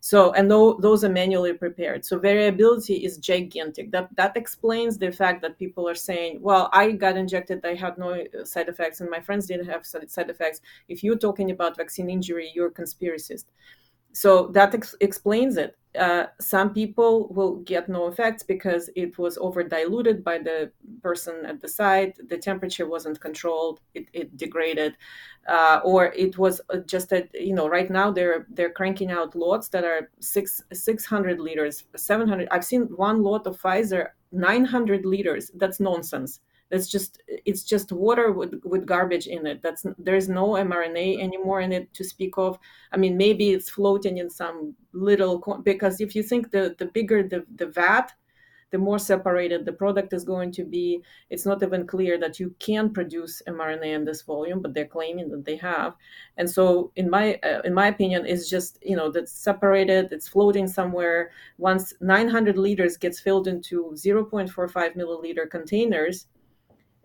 So and those are manually prepared. So variability is gigantic. That that explains the fact that people are saying well i got injected i had no uh, side effects and my friends didn't have side effects. If you're talking about vaccine injury you're a conspiracist so that ex- explains it. Uh, some people will get no effects because it was over diluted by the person at the site. The temperature wasn't controlled; it, it degraded, uh, or it was uh, just that you know right now they're they're cranking out lots that are six six hundred liters, seven hundred. I've seen one lot of Pfizer nine hundred liters. That's nonsense. That's just it's just water with, with garbage in it. That's there's no mRNA anymore in it to speak of. I mean, maybe it's floating in some little because if you think the the bigger the the vat, the more separated the product is going to be. It's not even clear that you can produce mRNA in this volume, but they're claiming that they have. And so, in my uh, in my opinion, it's just you know that's separated. It's floating somewhere. Once 900 liters gets filled into 0.45 milliliter containers,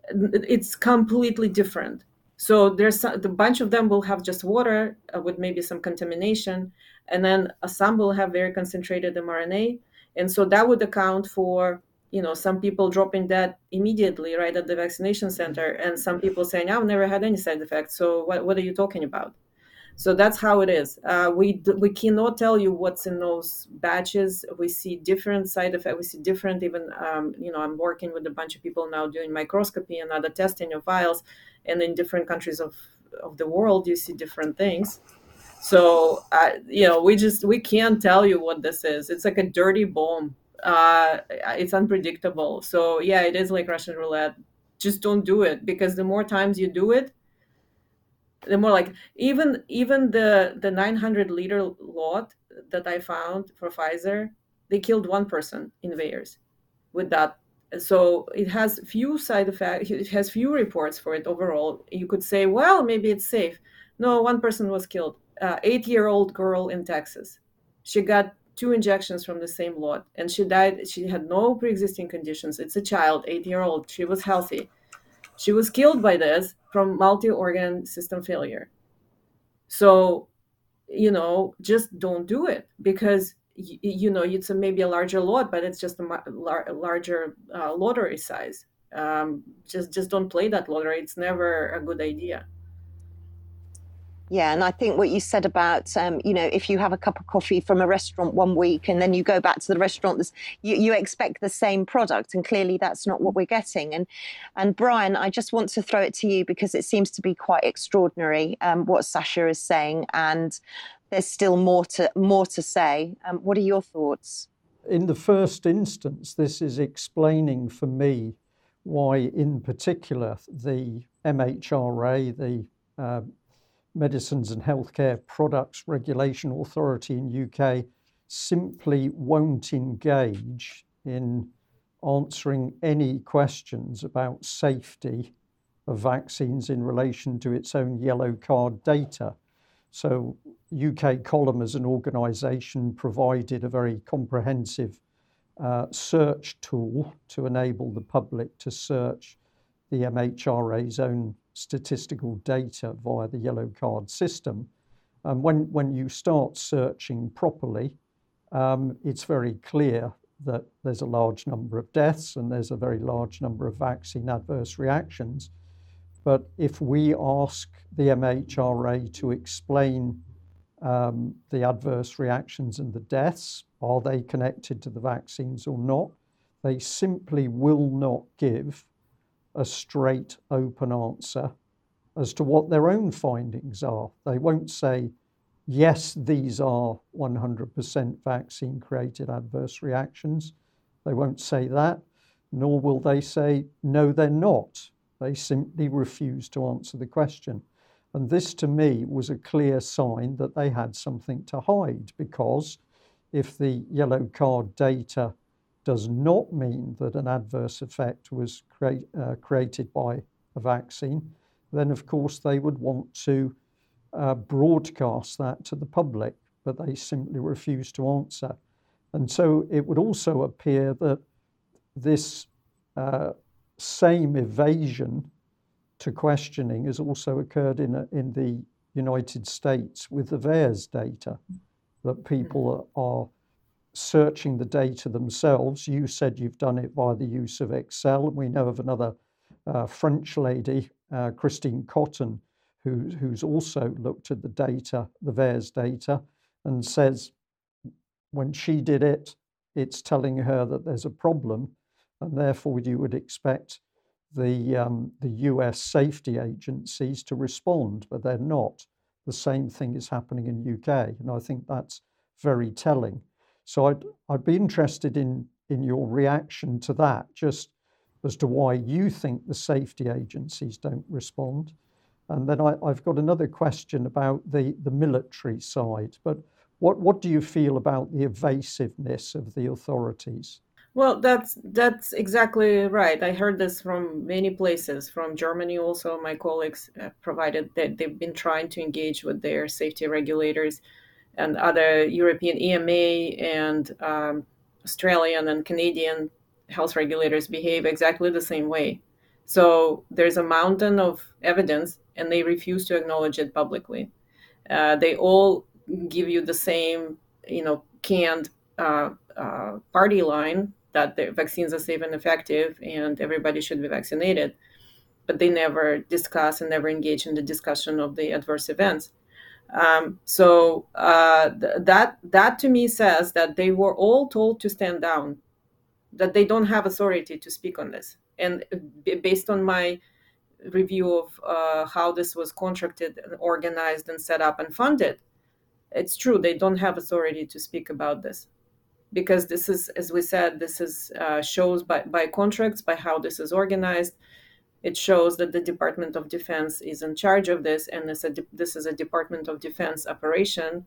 it's completely different. So there's a, the bunch of them will have just water uh, with maybe some contamination, and then some will have very concentrated mRNA, and so that would account for you know some people dropping that immediately right at the vaccination center, and some people saying I've never had any side effects. So what what are you talking about? So that's how it is. Uh, we we cannot tell you what's in those batches. We see different side effects. We see different even. Um, you know, I'm working with a bunch of people now doing microscopy and other testing of vials, and in different countries of of the world, you see different things. So uh, you know, we just we can't tell you what this is. It's like a dirty bomb. Uh, it's unpredictable. So yeah, it is like Russian roulette. Just don't do it because the more times you do it, the more like even even the the 900 liter lot that I found for Pfizer, they killed one person in VAERS with that. So it has few side effects. It has few reports for it overall. You could say, well, maybe it's safe. No, one person was killed. Uh, eight-year-old girl in Texas. She got two injections from the same lot, and she died. She had no pre-existing conditions. It's a child, eight-year-old. She was healthy she was killed by this from multi organ system failure. So you know, just don't do it because you, you know it's a, maybe a larger lot, but it's just a, lar- larger uh, lottery size. Um, just just don't play that lottery. It's never a good idea.
Yeah, and I think what you said about, um, you know, if you have a cup of coffee from a restaurant one week and then you go back to the restaurant, you, you expect the same product, and clearly that's not what we're getting. And and Brian, I just want to throw it to you because it seems to be quite extraordinary um, what Sasha is saying, and there's still more to more to say. Um, what are your thoughts?
In the first instance, this is explaining for me why, in particular, the MHRA, the uh, Medicines and Healthcare Products Regulation Authority in UK simply won't engage in answering any questions about safety of vaccines in relation to its own yellow card data. So, UK Column as an organisation provided a very comprehensive uh, search tool to enable the public to search the MHRA's own statistical data via the yellow card system. And when, when you start searching properly, um, it's very clear that there's a large number of deaths and there's a very large number of vaccine adverse reactions. But if we ask the MHRA to explain um, the adverse reactions and the deaths, are they connected to the vaccines or not? They simply will not give a straight, open answer as to what their own findings are. They won't say, yes, these are 100% vaccine created adverse reactions. They won't say that, nor will they say, no, they're not. They simply refuse to answer the question. And this to me was a clear sign that they had something to hide because if the yellow card data does not mean that an adverse effect was create, uh, created by a vaccine, then of course they would want to uh, broadcast that to the public, but they simply refuse to answer. And so it would also appear that this uh, same evasion to questioning has also occurred in, a, in the United States with the VAERS data, that people are searching the data themselves. You said you've done it by the use of Excel. We know of another uh, French lady, uh, Christine Cotton, who, who's also looked at the data, the VAERS data, and says when she did it, it's telling her that there's a problem, and therefore you would expect the um, the U.S. safety agencies to respond, but they're not. The same thing is happening in UK, and I think that's very telling. So I'd, I'd be interested in, in your reaction to that, just as to why you think the safety agencies don't respond. And then I, have got another question about the, the military side. But what, what do you feel about the evasiveness of the authorities?
Well, that's that's exactly right. I heard this from many places, from Germany also. My colleagues uh, provided that they've been trying to engage with their safety regulators and other European EMA and um, Australian and Canadian health regulators behave exactly the same way. So there's a mountain of evidence, and they refuse to acknowledge it publicly. Uh, they all give you the same, you know, canned uh, uh, party line that the vaccines are safe and effective, and everybody should be vaccinated. But they never discuss and never engage in the discussion of the adverse events. Um, so uh, th- that that to me says that they were all told to stand down, that they don't have authority to speak on this. And b- based on my review of uh, how this was contracted, and organized, and set up and funded, it's true they don't have authority to speak about this because this is, as we said, this is uh, shows by by contracts by how this is organized it shows that the Department of Defense is in charge of this, and this, this is a Department of Defense operation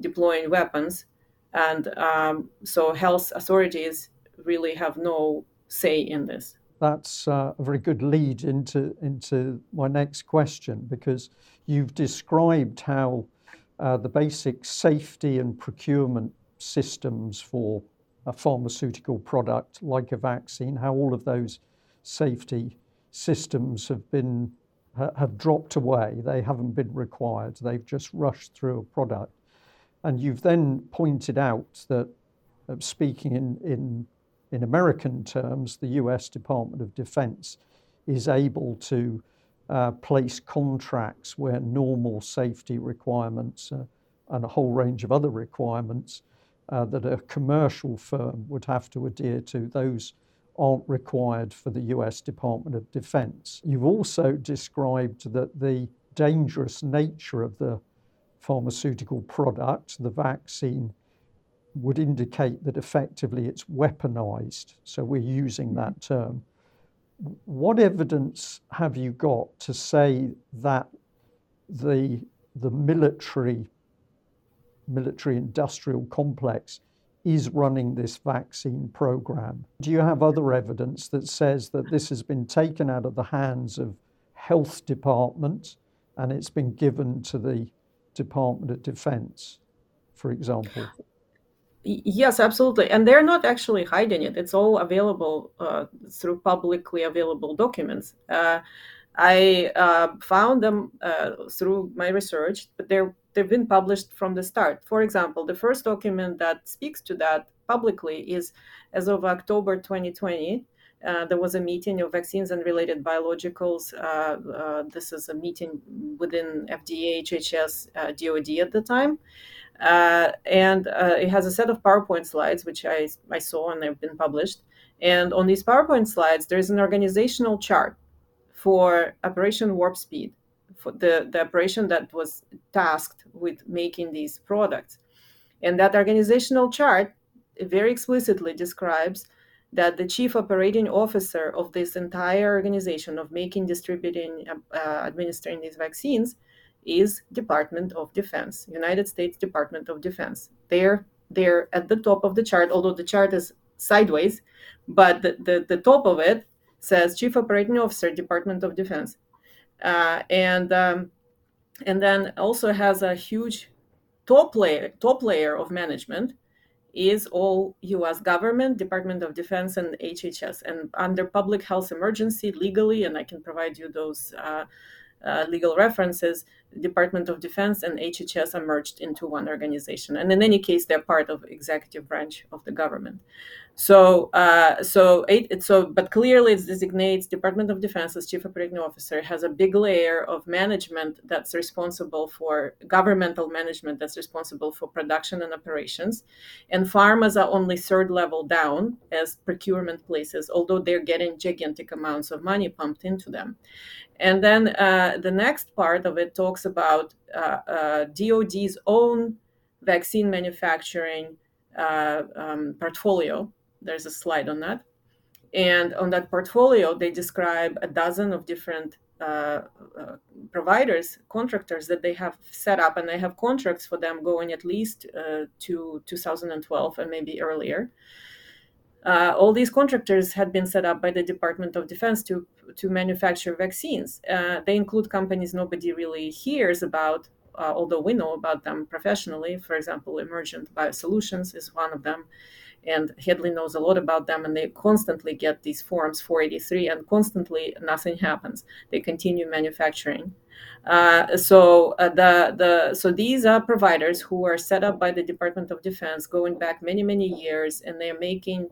deploying weapons. And um, so health authorities really have no say in this.
That's uh, a very good lead into, into my next question because you've described how uh, the basic safety and procurement systems for a pharmaceutical product like a vaccine, how all of those safety systems have been have dropped away. They haven't been required. They've just rushed through a product. And you've then pointed out that, uh, speaking in, in, in American terms, the US Department of Defense is able to uh, place contracts where normal safety requirements uh, and a whole range of other requirements uh, that a commercial firm would have to adhere to, those aren't required for the US Department of Defense. You've also described that the dangerous nature of the pharmaceutical product, the vaccine, would indicate that effectively it's weaponized. So we're using that term. What evidence have you got to say that the, the military military industrial complex is running this vaccine program. Do you have other evidence that says that this has been taken out of the hands of health department and it's been given to the Department of Defense, for example?
Yes, absolutely. And they're not actually hiding it. It's all available uh, through publicly available documents. Uh, I uh, found them uh, through my research, but they're they've been published from the start. For example, the first document that speaks to that publicly is as of October 2020. Uh, there was a meeting of vaccines and related biologicals. Uh, uh, this is a meeting within FDA, HHS, DoD uh, at the time. Uh, and uh, it has a set of PowerPoint slides, which I, I saw and they've been published. And on these PowerPoint slides, there's an organizational chart for Operation Warp Speed the, the operation that was tasked with making these products. And that organizational chart very explicitly describes that the chief operating officer of this entire organization of making, distributing, uh, administering these vaccines is Department of Defense, United States Department of Defense. They're they're at the top of the chart, although the chart is sideways, but the, the, the top of it says Chief Operating Officer, Department of Defense uh, and um, and then also has a huge top layer top layer of management is all U.S. government, Department of Defense, and HHS, and under public health emergency legally, and I can provide you those uh, uh, legal references. Department of Defense and HHS are merged into one organization, and in any case, they're part of executive branch of the government. So, uh, so, it, so, but clearly it designates Department of Defense as chief operating officer has a big layer of management that's responsible for governmental management that's responsible for production and operations, and pharmas are only third level down as procurement places, although they're getting gigantic amounts of money pumped into them. And then uh, the next part of it talks about uh, uh DoD's own vaccine manufacturing uh, um, portfolio there's a slide on that. And on that portfolio, they describe a dozen of different uh, uh, providers, contractors that they have set up, and they have contracts for them going at least uh, to 2012 and maybe earlier. Uh, all these contractors had been set up by the Department of Defense to to manufacture vaccines. Uh, they include companies nobody really hears about, uh, although we know about them professionally. For example, Emergent Biosolutions is one of them and Hedley knows a lot about them, and they constantly get these forms 483, and constantly nothing happens. They continue manufacturing. Uh, so uh, the the so these are providers who are set up by the Department of Defense going back many many years, and they are making.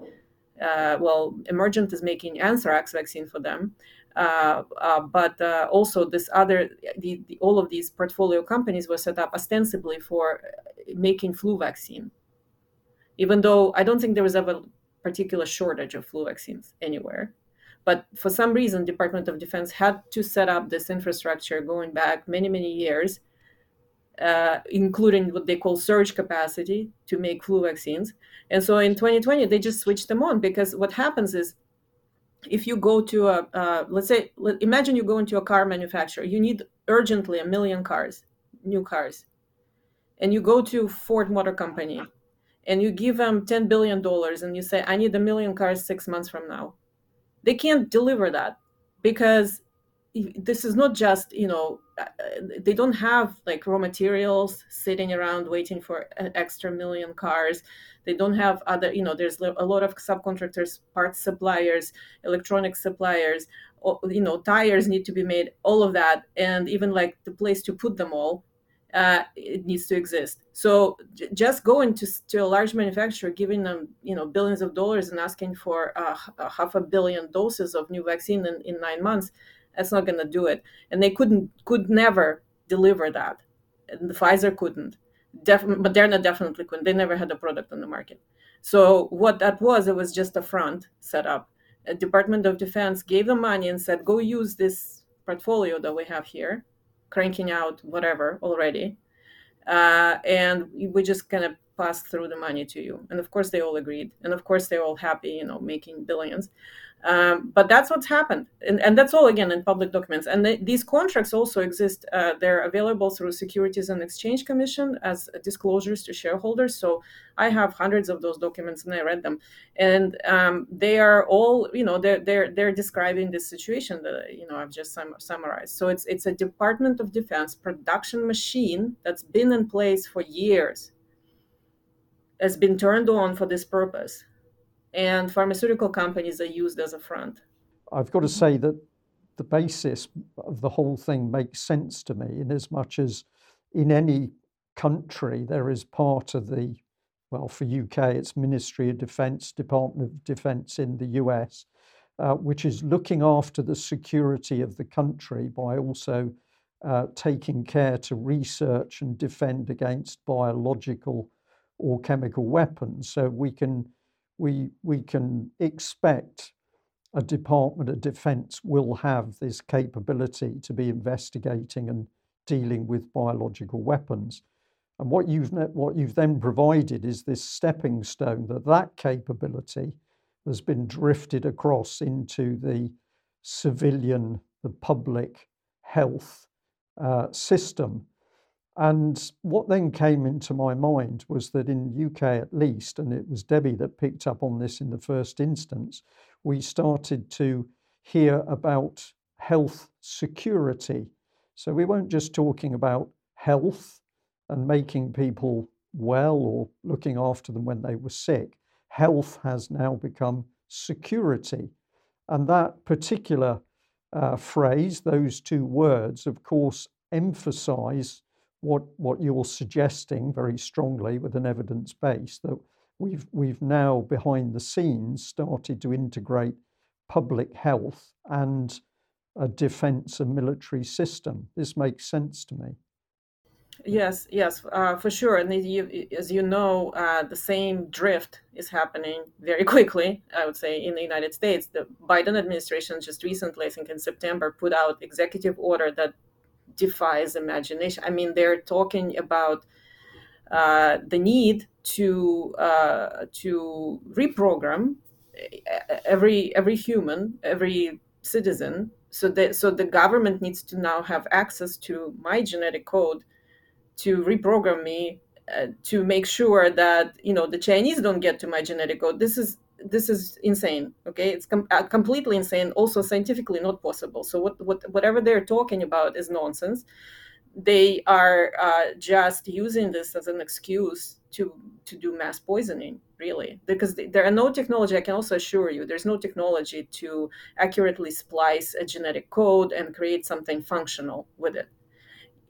Uh, well, Emergent is making anthrax vaccine for them, uh, uh, but uh, also this other the, the, all of these portfolio companies were set up ostensibly for making flu vaccine even though I don't think there was ever a particular shortage of flu vaccines anywhere. But for some reason, Department of Defense had to set up this infrastructure going back many, many years, uh, including what they call surge capacity to make flu vaccines. And so in 2020, they just switched them on because what happens is if you go to a, uh, let's say, imagine you go into a car manufacturer, you need urgently a million cars, new cars. And you go to Ford Motor Company and you give them $10 billion and you say, I need a million cars six months from now, they can't deliver that because this is not just, you know, uh, they don't have like raw materials sitting around waiting for an extra million cars. They don't have other, you know, there's a lot of subcontractors, parts suppliers, electronic suppliers, you know, tires need to be made, all of that. And even like the place to put them all uh, it needs to exist. So j- just going to, to a large manufacturer, giving them you know billions of dollars and asking for uh, a half a billion doses of new vaccine in, in nine months, that's not going to do it. And they couldn't could never deliver that. And the Pfizer couldn't. Def- Moderna definitely couldn't. They never had a product on the market. So what that was, it was just a front set up. A Department of Defense gave them money and said, "Go use this portfolio that we have here." Cranking out whatever already uh, and we just kind of pass through the money to you. And of course they all agreed. And of course they're all happy you know making billions um, but that's what's happened, and, and that's all again in public documents. And the, these contracts also exist. Uh, they're available through Securities and Exchange Commission as disclosures to shareholders. So I have hundreds of those documents, and I read them, and um, they are all, you know, they're they're they're describing this situation that you know I've just sum- summarized. So it's it's a Department of Defense production machine that's been in place for years, has been turned on for this purpose and pharmaceutical companies are used as a front.
I've got to say that the basis of the whole thing makes sense to me in as much as in any country there is part of the well for UK it's Ministry of Defence Department of Defence in the US uh, which is looking after the security of the country by also uh, taking care to research and defend against biological or chemical weapons so we can we, we can expect a Department of Defense will have this capability to be investigating and dealing with biological weapons. And what you've, what you've then provided is this stepping stone that that capability has been drifted across into the civilian, the public health uh, system. And what then came into my mind was that in UK at least, and it was Debbie that picked up on this in the first instance, we started to hear about health security. So we weren't just talking about health and making people well or looking after them when they were sick. Health has now become security. And that particular uh, phrase, those two words, of course, emphasize what what you're suggesting very strongly with an evidence base that we've we've now behind the scenes started to integrate public health and a defense and military system. This makes sense to me.
Yes, yes, uh, for sure. And you, as you know, uh, the same drift is happening very quickly. I would say in the United States, the Biden administration just recently, I think in September, put out executive order that defies imagination. I mean, they're talking about uh, the need to uh, to reprogram every every human, every citizen, so that so the government needs to now have access to my genetic code to reprogram me uh, to make sure that you know the Chinese don't get to my genetic code. This is this is insane okay? It's com- uh, completely insane also scientifically not possible. So what, what whatever they're talking about is nonsense. They are uh, just using this as an excuse to to do mass poisoning really. Because there are no technology i can also assure you there's no technology to accurately splice a genetic code and create something functional with it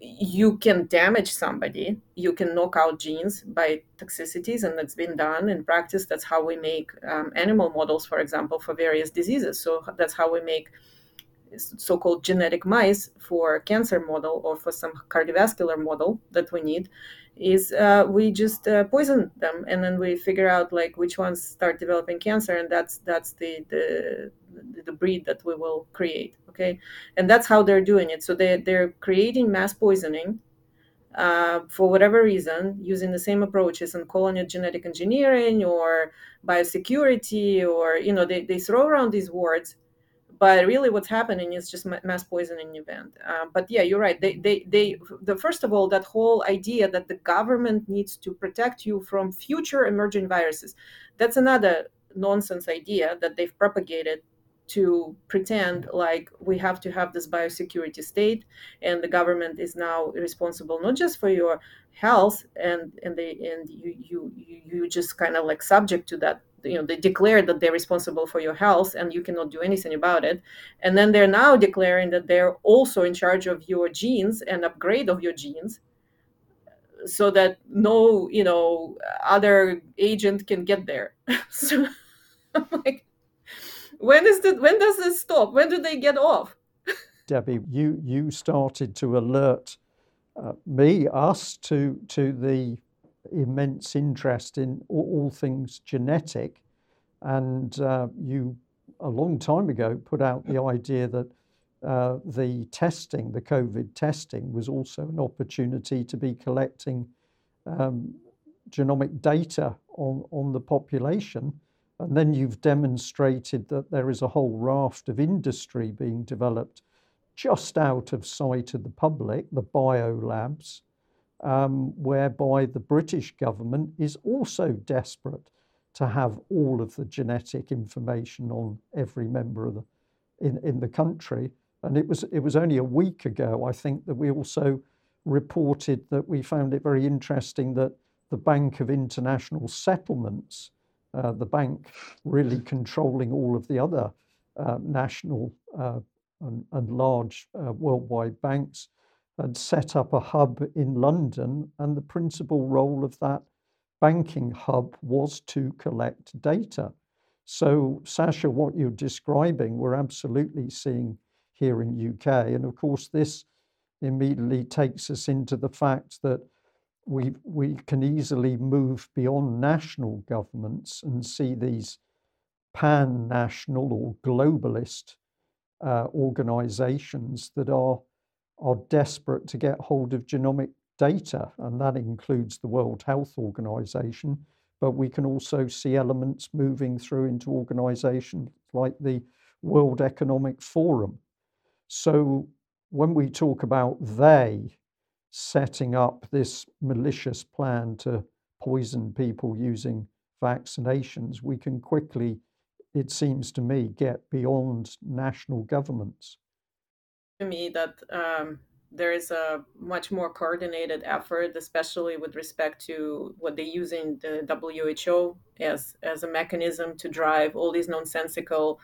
you can damage somebody you can knock out genes by toxicities and that's been done in practice. That's how we make um, animal models for example for various diseases. So that's how we make so-called genetic mice for cancer model or for some cardiovascular model that we need is uh, we just uh, poison them and then we figure out like which ones start developing cancer and that's that's the the, the breed that we will create okay? And that's how they're doing it. So they, they're creating mass poisoning uh, for whatever reason using the same approaches and calling it genetic engineering or biosecurity or you know they, they throw around these words but really what's happening is just mass poisoning event. Uh, but yeah you're right. They, they they the first of all that whole idea that the government needs to protect you from future emerging viruses that's another nonsense idea that they've propagated to pretend like we have to have this biosecurity state and the government is now responsible not just for your health and and they and you you you just kind of like subject to that you know they declare that they're responsible for your health and you cannot do anything about it. And then they're now declaring that they're also in charge of your genes and upgrade of your genes so that no you know other agent can get there. So i'm like when is the when does this stop? When do they get off?
Debbie you you started to alert uh, me us to to the immense interest in all, things genetic and uh, you a long time ago put out the idea that uh, the testing, the COVID testing, was also an opportunity to be collecting um, genomic data on, on the population. And then you've demonstrated that there is a whole raft of industry being developed just out of sight of the public, the biolabs, um, whereby the British government is also desperate to have all of the genetic information on every member of the in, in the country. And it was it was only a week ago, I think, that we also reported that we found it very interesting that the Bank of International Settlements, uh, the bank really controlling all of the other uh, national uh, and, and, large uh, worldwide banks, had set up a hub in London, and the principal role of that banking hub was to collect data. So, Sasha, what you're describing, we're absolutely seeing here in UK. And of course, this immediately takes us into the fact that we, we can easily move beyond national governments and see these pan national or globalist uh, organizations that are, are desperate to get hold of genomic data, and that includes the World Health Organization. But we can also see elements moving through into organizations like the World Economic Forum, so when we talk about they setting up this malicious plan to poison people using vaccinations, we can quickly, it seems to me, get beyond national governments.
To me, that um, there is a much more coordinated effort, especially with respect to what they use in the WHO as as a mechanism to drive all these nonsensical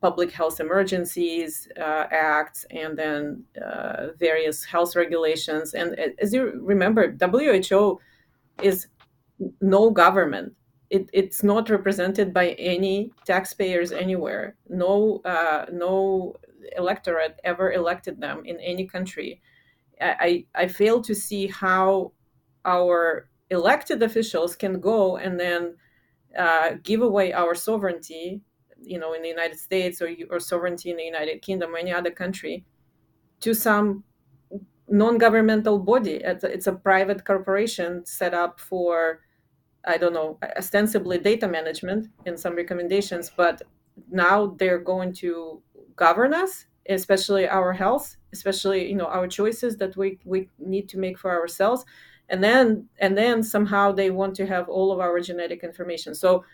public health emergencies uh, acts and then uh, various health regulations. And as you remember who is no government. It, it's not represented by any taxpayers anywhere. No uh, no electorate ever elected them in any country I, I fail to see how our elected officials can go and then uh, give away our sovereignty you know in the united states or, or sovereignty in the united kingdom or any other country to some non-governmental body. It's a, it's a private corporation set up for i don't know ostensibly data management in some recommendations but now they're going to govern us especially our health especially you know our choices that we we need to make for ourselves and then and then somehow they want to have all of our genetic information so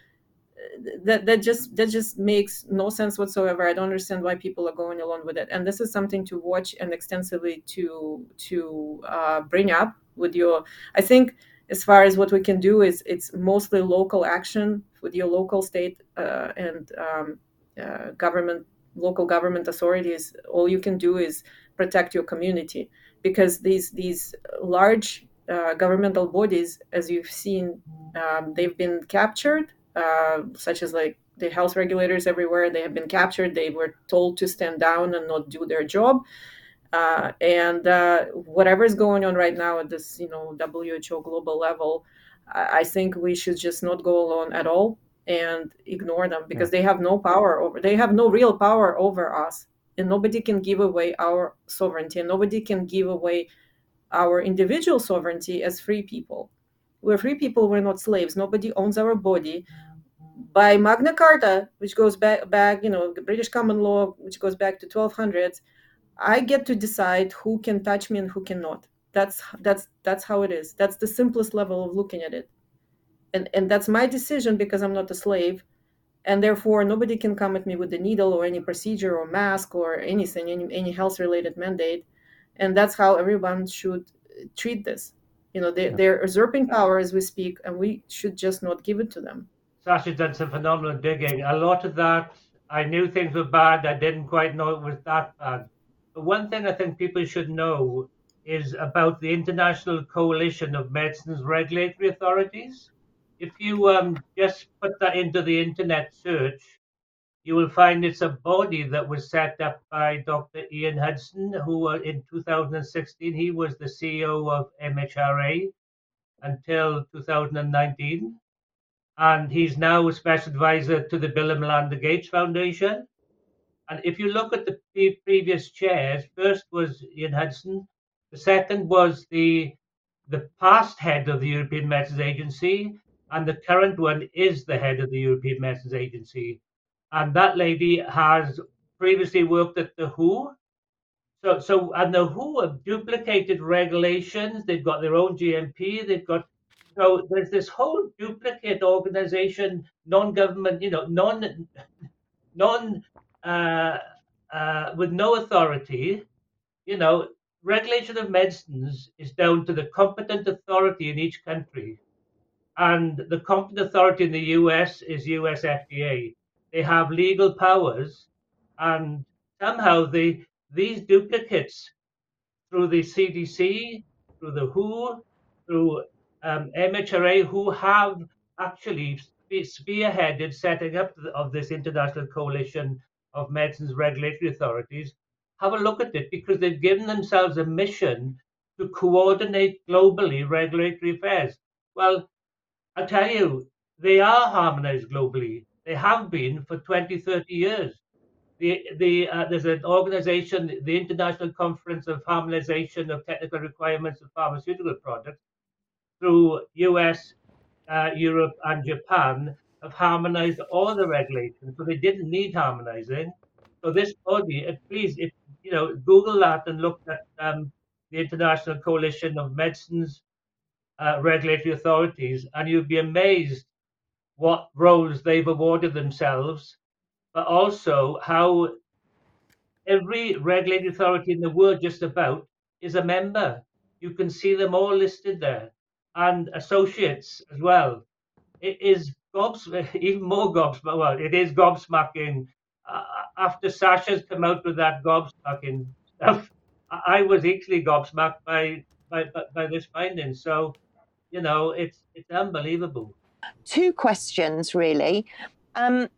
that that just that just makes no sense whatsoever. I don't understand why people are going along with it. And this is something to watch and extensively to to uh, bring up with your. I think as far as what we can do is it's mostly local action with your local state uh, and um, uh, government local government authorities all you can do is protect your community because these these large uh, governmental bodies as you've seen um, they've been captured uh, such as like the health regulators everywhere. They have been captured. They were told to stand down and not do their job. Uh, and uh, whatever is going on right now at this, you know, WHO global level, I, I think we should just not go alone at all and ignore them because yeah. they have no power over. They have no real power over us, and nobody can give away our sovereignty, and nobody can give away our individual sovereignty as free people. We're free people. We're not slaves. Nobody owns our body by Magna Carta, which goes back, back, you know, British common law, which goes back to 1200s, I get to decide who can touch me and who cannot. That's that's that's how it is. That's the simplest level of looking at it, and and that's my decision because I'm not a slave, and therefore nobody can come at me with a needle or any procedure or mask or anything, any any health related mandate, and that's how everyone should uh, treat this. You know, they, they're usurping power as we speak, and we should just not give it to them.
Sasha's done some phenomenal digging. A lot of that, I knew things were bad. I didn't quite know it was that bad. But one thing I think people should know is about the International Coalition of Medicines Regulatory Authorities. If you um, just put that into the internet search, you will find it's a body that was set up by Dr. Ian Hudson, who uh, in 2016 he was the CEO of MHRA until 2019, and he's now a special advisor to the Bill and Melinda Gates Foundation. And if you look at the previous chairs, first was Ian Hudson, the second was the the past head of the European Medicines Agency, and the current one is the head of the European Medicines Agency and that lady has previously worked at the WHO. So, so and the WHO have duplicated regulations. They've got their own GMP. They've got so there's this whole duplicate organization, non-government, you know, non, non, uh, uh, with no authority. You know, regulation of medicines is down to the competent authority in each country, and the competent authority in the US is US FDA they have legal powers, and somehow the these duplicates through the CDC, through the WHO, through um, MHRA, who have actually spearheaded setting up of this international coalition of medicines regulatory authorities, have a look at it because they've given themselves a mission to coordinate globally regulatory affairs. Well, I tell you, they are harmonized globally. They have been for 20, 30 years. The, the, uh, there's an organization, the International Conference of Harmonization of Technical Requirements of Pharmaceutical Products, through US, uh, Europe, and Japan, have harmonized all the regulations. So they didn't need harmonizing. So this body, please, if you know, Google that and look at um, the International Coalition of Medicines uh, Regulatory Authorities, and you'd be amazed what roles they've awarded themselves, but also how every regulatory authority in the world just about is a member. You can see them all listed there and associates as well. It is gobs, even more gobsmacking. Well, it is gobsmacking. Uh, after Sasha's come out with that gobsmacking stuff, I was equally gobsmacked by, by, by, by this finding. So, you know, it's it's unbelievable
two questions really. Um,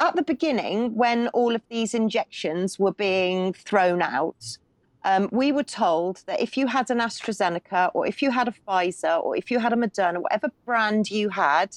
at the beginning, when all of these injections were being thrown out, um, we were told that if you had an AstraZeneca or if you had a Pfizer or if you had a Moderna, whatever brand you had,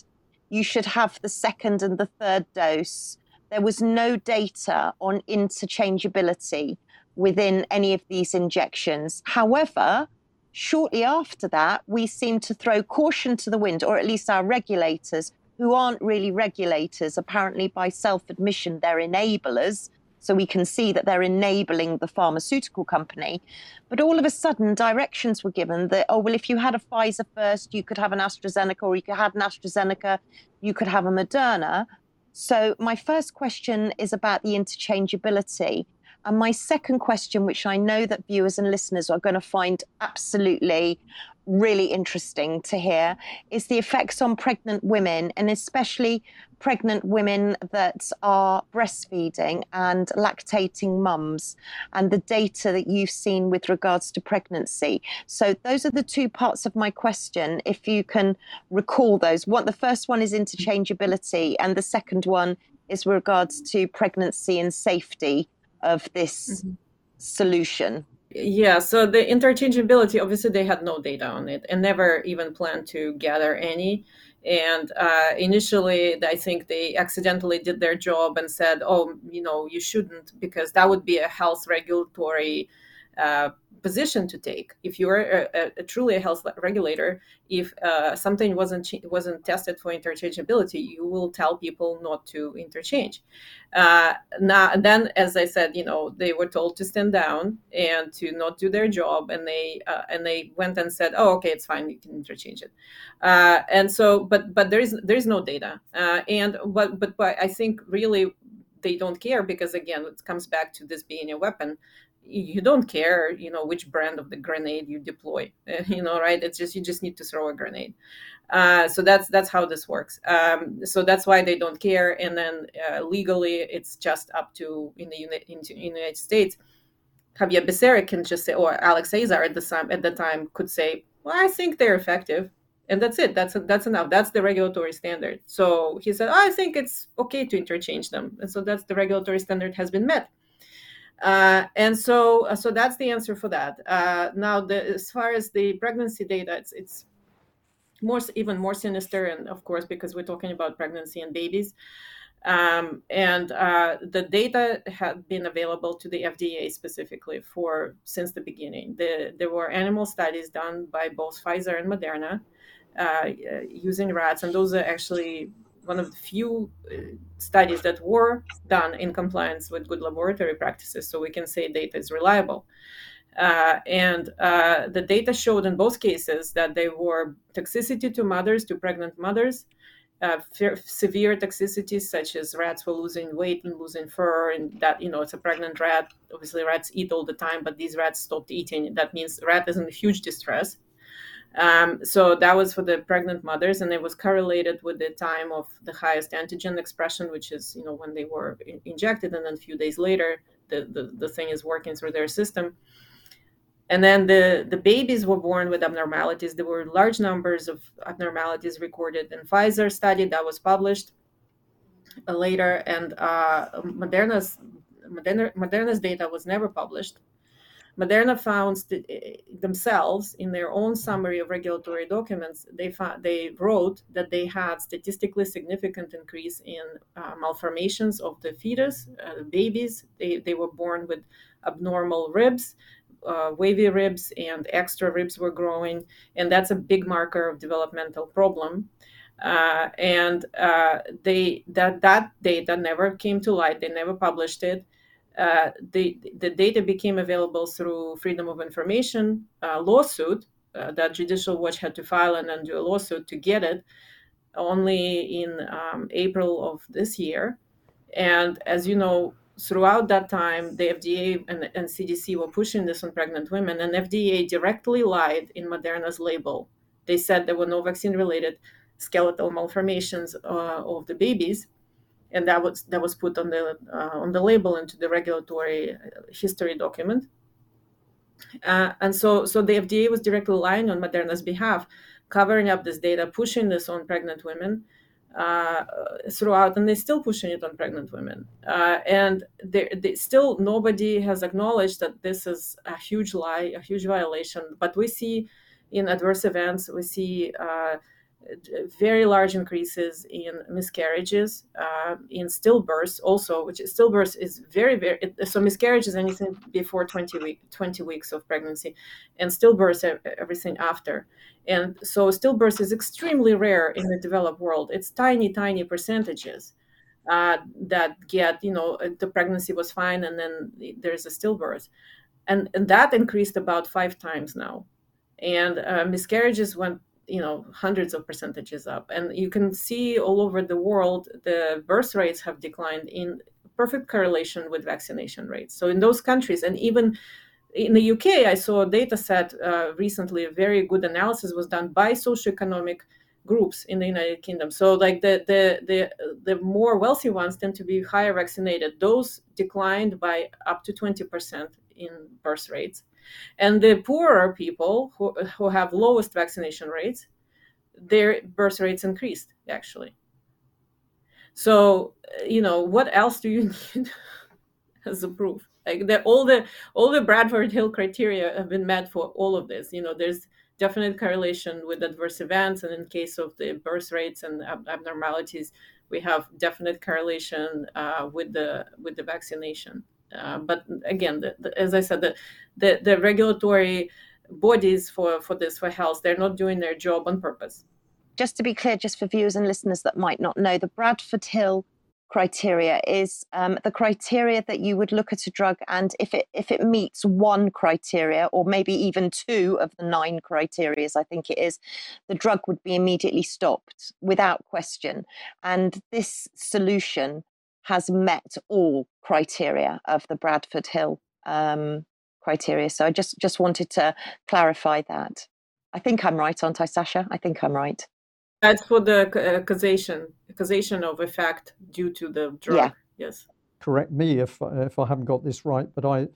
you should have the second and the third dose. There was no data on interchangeability within any of these injections. However, Shortly after that, we seem to throw caution to the wind, or at least our regulators, who aren't really regulators, apparently by self admission, they're enablers. So we can see that they're enabling the pharmaceutical company. But all of a sudden, directions were given that, oh, well, if you had a Pfizer first, you could have an AstraZeneca, or you could have an AstraZeneca, you could have a Moderna. So my first question is about the interchangeability. And my second question, which I know that viewers and listeners are going to find absolutely really interesting to hear, is the effects on pregnant women and especially pregnant women that are breastfeeding and lactating mums and the data that you've seen with regards to pregnancy. So those are the two parts of my question. If you can recall those, what the first one is interchangeability and the second one is regards to pregnancy and safety of this mm-hmm. solution?
Yeah, so the interchangeability, obviously, they had no data on it and never even planned to gather any. And uh, initially, I think they accidentally did their job and said, oh, you know, you shouldn't, because that would be a health regulatory uh, position to take. If you are a, a, a truly a health regulator, if uh, something wasn't wasn't tested for interchangeability, you will tell people not to interchange. Uh, now, then, as I said, you know, they were told to stand down and to not do their job, and they uh, and they went and said, "Oh, okay, it's fine, you can interchange it." Uh, and so, but but there is there is no data, uh, and but but but I think really they don't care because again it comes back to this being a weapon you don't care you know which brand of the grenade you deploy you know right it's just you just need to throw a grenade uh, so that's that's how this works um, so that's why they don't care and then uh, legally it's just up to in the, in the united states Xavier Becerra can just say, or Alex Azar at the time at the time could say, "Well, I think they're effective," and that's it. That's that's enough. That's the regulatory standard. So he said, oh, "I think it's okay to interchange them," and so that's the regulatory standard has been met. Uh, and so, uh, so that's the answer for that. Uh, now, the, as far as the pregnancy data, it's it's more even more sinister, and of course, because we're talking about pregnancy and babies. Um, and uh, the data had been available to the FDA specifically for since the beginning. The, there were animal studies done by both Pfizer and Moderna uh, using rats, and those are actually one of the few uh, studies that were done in compliance with good laboratory practices. So we can say data is reliable. Uh, and uh, the data showed in both cases that they were toxicity to mothers, to pregnant mothers, uh, severe toxicities such as rats were losing weight and losing fur and that you know it's a pregnant rat obviously rats eat all the time but these rats stopped eating that means rat is in huge distress um, so that was for the pregnant mothers and it was correlated with the time of the highest antigen expression which is you know when they were in- injected and then a few days later the, the, the thing is working through their system and then the, the babies were born with abnormalities. There were large numbers of abnormalities recorded in Pfizer study that was published uh, later, and uh, Moderna's Moderna, Moderna's data was never published. Moderna found eh, themselves in their own summary of regulatory documents. They they wrote that they had statistically significant increase in uh, malformations of the fetus, uh, babies. They they were born with abnormal ribs uh, wavy ribs and extra ribs were growing, and that's a big marker of developmental problem. Uh, and uh, they that that data never came to light. They never published it. Uh, the the data became available through Freedom of Information uh, lawsuit uh, that Judicial Watch had to file and then do a lawsuit to get it. Only in um, April of this year, and as you know, throughout that time, the FDA and, and, CDC were pushing this on pregnant women, and FDA directly lied in Moderna's label. They said there were no vaccine-related skeletal malformations uh, of the babies, and that was that was put on the uh, on the label into the regulatory uh, history document. Uh, and so, so the FDA was directly lying on Moderna's behalf, covering up this data, pushing this on pregnant women uh, throughout, and they're still pushing it on pregnant women. Uh, and they, they, still nobody has acknowledged that this is a huge lie, a huge violation. But we see in adverse events, we see uh, very large increases in miscarriages, uh, in stillbirths also, which is stillbirth is very, very, so miscarriage is anything before 20, week, 20 weeks of pregnancy, and stillbirth everything after. And so stillbirth is extremely rare in the developed world. It's tiny, tiny percentages. Uh, that get you know the pregnancy was fine and then there's a stillbirth and, and that increased about five times now and uh, miscarriages went you know hundreds of percentages up. And you can see all over the world the birth rates have declined in perfect correlation with vaccination rates. So in those countries and even in the uk i saw a data set uh, recently a very good analysis was done by socioeconomic groups in the united kingdom. So like the the the, the more wealthy ones tend to be higher vaccinated. Those declined by up to 20% in birth rates and the poorer people who, who have lowest vaccination rates, their birth rates increased actually. So, you know, what else do you need as a proof? Like the, all the all the Bradford Hill criteria have been met for all of this. You know, there's definite correlation with adverse events, and in case of the birth rates and ab- abnormalities, we have definite correlation uh, with the with the vaccination. Uh, but again, the, the, as I said, the, the, the regulatory bodies for, for this for health, they're not doing their job on purpose.
Just to be clear, just for viewers and listeners that might not know, the Bradford Hill criteria is um, the criteria that you would look at a drug and if it if it meets one criteria or maybe even two of the nine criterias i think it is the drug would be immediately stopped without question and this solution has met all criteria of the Bradford Hill um, criteria. So I just just wanted to clarify that. I think I'm right, aren't I, Sasha? I think I'm right.
That's for the uh, causation, causation of effect due to the drug. Yeah. Yes.
Correct me if if I haven't got this right, but I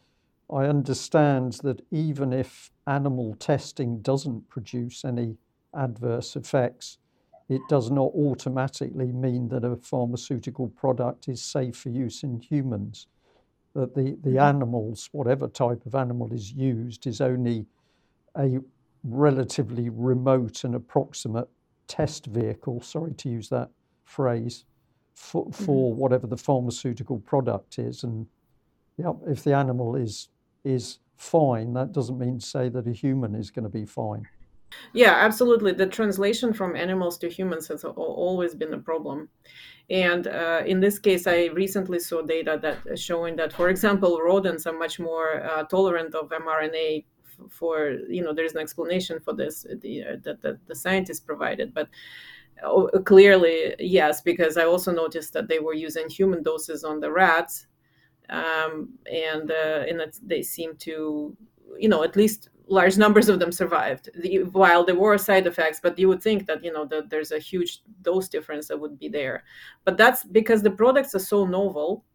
I understand that even if animal testing doesn't produce any adverse effects, it does not automatically mean that a pharmaceutical product is safe for use in humans. That the, the mm-hmm. animals, whatever type of animal is used, is only a relatively remote and approximate test vehicle, sorry to use that phrase, for, for mm-hmm. whatever the pharmaceutical product is. And yeah, if the animal is is fine, that doesn't mean to say that a human is going to be fine.
Yeah, absolutely. The translation from animals to humans has always been a problem. And uh, in this case, I recently saw data that showing that, for example, rodents are much more uh, tolerant of mRNA. For you know, there's an explanation for this the, uh, that the, the scientists provided, but oh, clearly yes, because I also noticed that they were using human doses on the rats, um, and uh, and they seem to, you know, at least large numbers of them survived. The, while there were side effects but you would think that you know that there's a huge dose difference that would be there. But that's because the products are so novel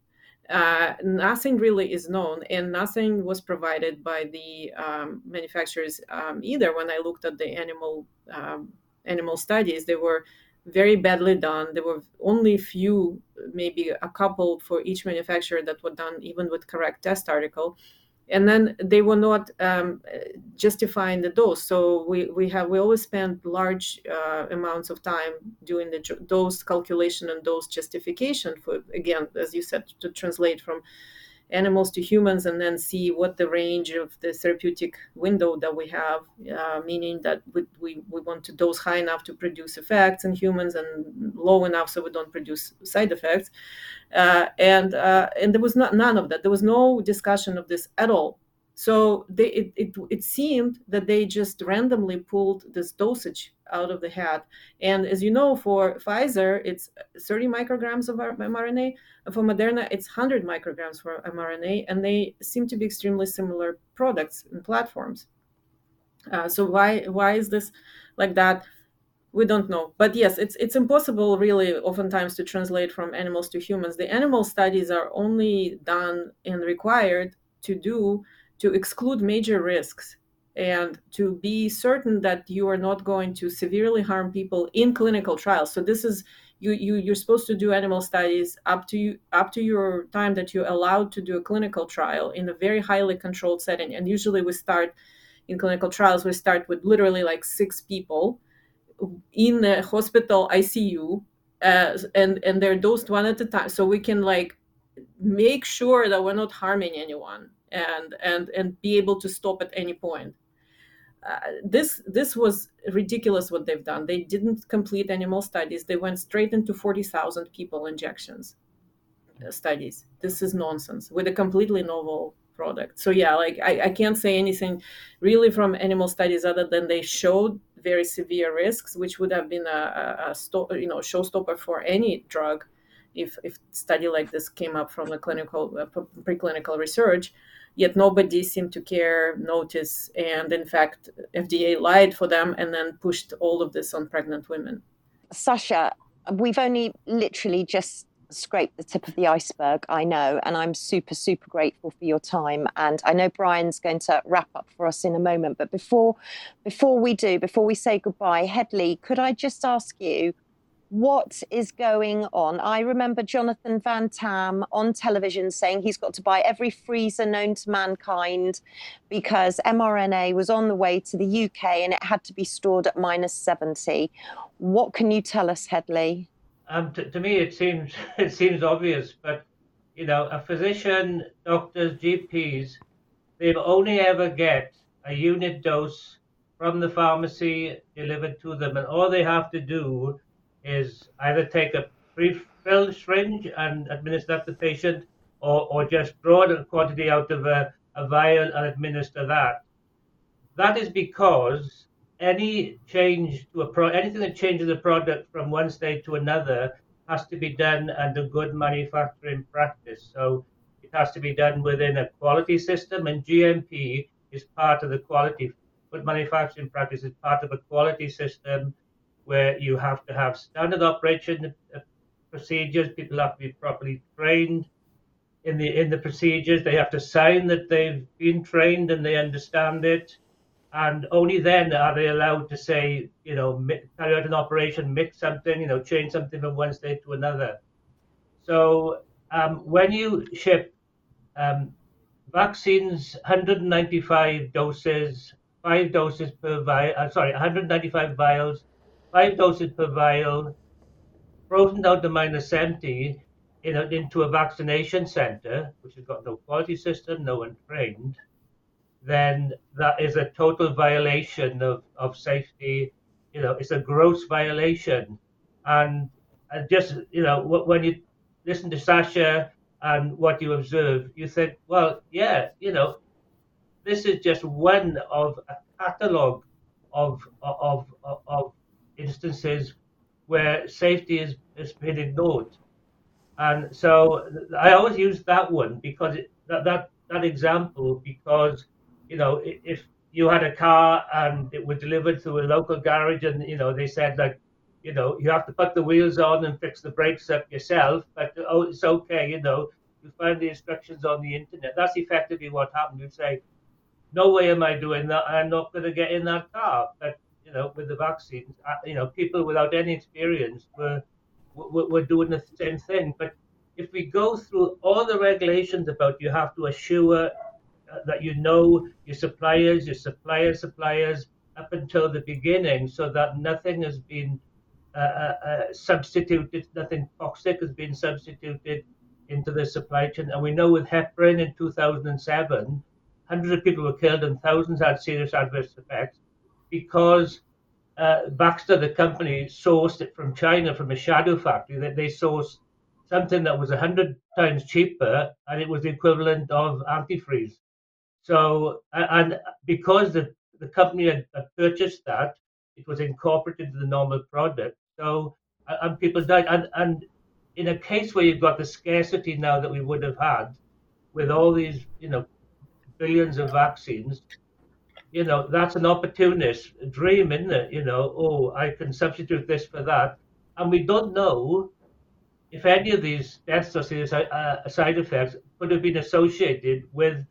uh, nothing really is known and nothing was provided by the um, manufacturers um, either. When i looked at the animal um, animal studies they were very badly done. There were only few maybe a couple for each manufacturer that were done even with correct test article and then they were not um, justifying the dose. So we, we have we always spend large uh, amounts of time doing the dose calculation and dose justification for again, as you said, to translate from animals to humans and then see what the range of the therapeutic window that we have, uh, meaning that we, we, we want to dose high enough to produce effects in humans and low enough so we don't produce side effects. Uh, and uh, and there was not none of that. There was no discussion of this at all so they, it, it, it seemed that they just randomly pulled this dosage out of the hat. And as you know, for Pfizer, it's 30 micrograms of mRNA. For Moderna, it's 100 micrograms for mRNA. And they seem to be extremely similar products and platforms. Uh, so why why is this like that? we don't know but yes it's it's impossible really oftentimes to translate from animals to humans the animal studies are only done and required to do to exclude major risks and to be certain that you are not going to severely harm people in clinical trials. So this is you, you you're supposed to do animal studies up to you up to your time that you're allowed to do a clinical trial in a very highly controlled setting. And usually we start in clinical trials we start with literally like six people in the hospital icu uh, and and they're dosed one at a time. So we can like make sure that we're not harming anyone and and and be able to stop at any point. Uh, this this was ridiculous what they've done. They didn't complete animal studies. They went straight into forty thousand people injections uh, studies. This is nonsense with a completely novel product. So yeah, like I, I can't say anything really from animal studies other than they showed very severe risks, which would have been a, a, a you know showstopper for any drug if if study like this came up from the clinical uh, preclinical research yet nobody seemed to care, notice, and in fact, FDA lied for them and then pushed all of this on pregnant women.
Sasha, we've only literally just scraped the tip of the iceberg, I know, and I'm super, super grateful for your time. And I know Brian's going to wrap up for us in a moment, but before before we do, before we say goodbye, Hedley could I just ask you what is going on. I remember Jonathan Van Tam on television saying he's got to buy every freezer known to mankind because mRNA was on the way to the UK and it had to be stored at minus 70. What can you tell us, Hedley?
Um, to, to me, it seems it seems obvious, but you know, a physician, doctors, GPs, they only ever get a unit dose from the pharmacy delivered to them, and all they have to do is either take a pre-filled syringe and administer that to the patient, or, or just draw a quantity out of a, a vial and administer that. That is because any change to a pro anything that changes a product from one state to another has to be done under good manufacturing practice. So it has to be done within a quality system, and GMP is part of the quality. Good manufacturing practice is part of a quality system where you have to have standard operation uh, procedures. People have to be properly trained. in the in the procedures. They have to sign that they've been trained and they understand it, and only then are they allowed to say, you know, carry out an operation, mix something, you know, change something from one state to another. So um, when you ship um, vaccines, 195 doses, five doses per vial. Uh, sorry, 195 vials, five doses per vial, frozen down to minus 70 in a, into a vaccination center, which has got no quality system, no one trained, then that is a total violation of, of safety. You know, it's a gross violation. And, and just, you know, when you listen to Sasha and what you observe, you think, well, yeah, you know, this is just one of a catalogue of, of, of, of instances where safety is, has been ignored. And so I always use that one because it, that, that, that example, because, you know, if you had a car and it was delivered to a local garage and, you know, they said like, you know, you have to put the wheels on and fix the brakes up yourself, but oh, it's okay, you know, you find the instructions on the internet. That's effectively what happened. You say, no way am I doing that. I'm not going to get in that car. But, you know, with the vaccines, uh, you know, people without any experience were we're doing the same thing. But if we go through all the regulations about you have to assure uh, that you know your suppliers, your suppliers, suppliers up until the beginning, so that nothing has been uh, uh, uh, substituted, nothing toxic has been substituted into the supply chain. And we know with heparin in 2007, hundreds of people were killed and thousands had serious adverse effects because uh, Baxter, the company, sourced it from China from a shadow factory. That they sourced something that was hundred times cheaper, and it was the equivalent of antifreeze. So, and because the the company had, had purchased that, it was incorporated into the normal product. So, and people died. And and in a case where you've got the scarcity now that we would have had, with all these, you know, billions of vaccines, you know, that's an opportunist dream, isn't it? You know, oh, I can substitute this for that. And we don't know if any of these deaths or serious uh, side effects could have been associated with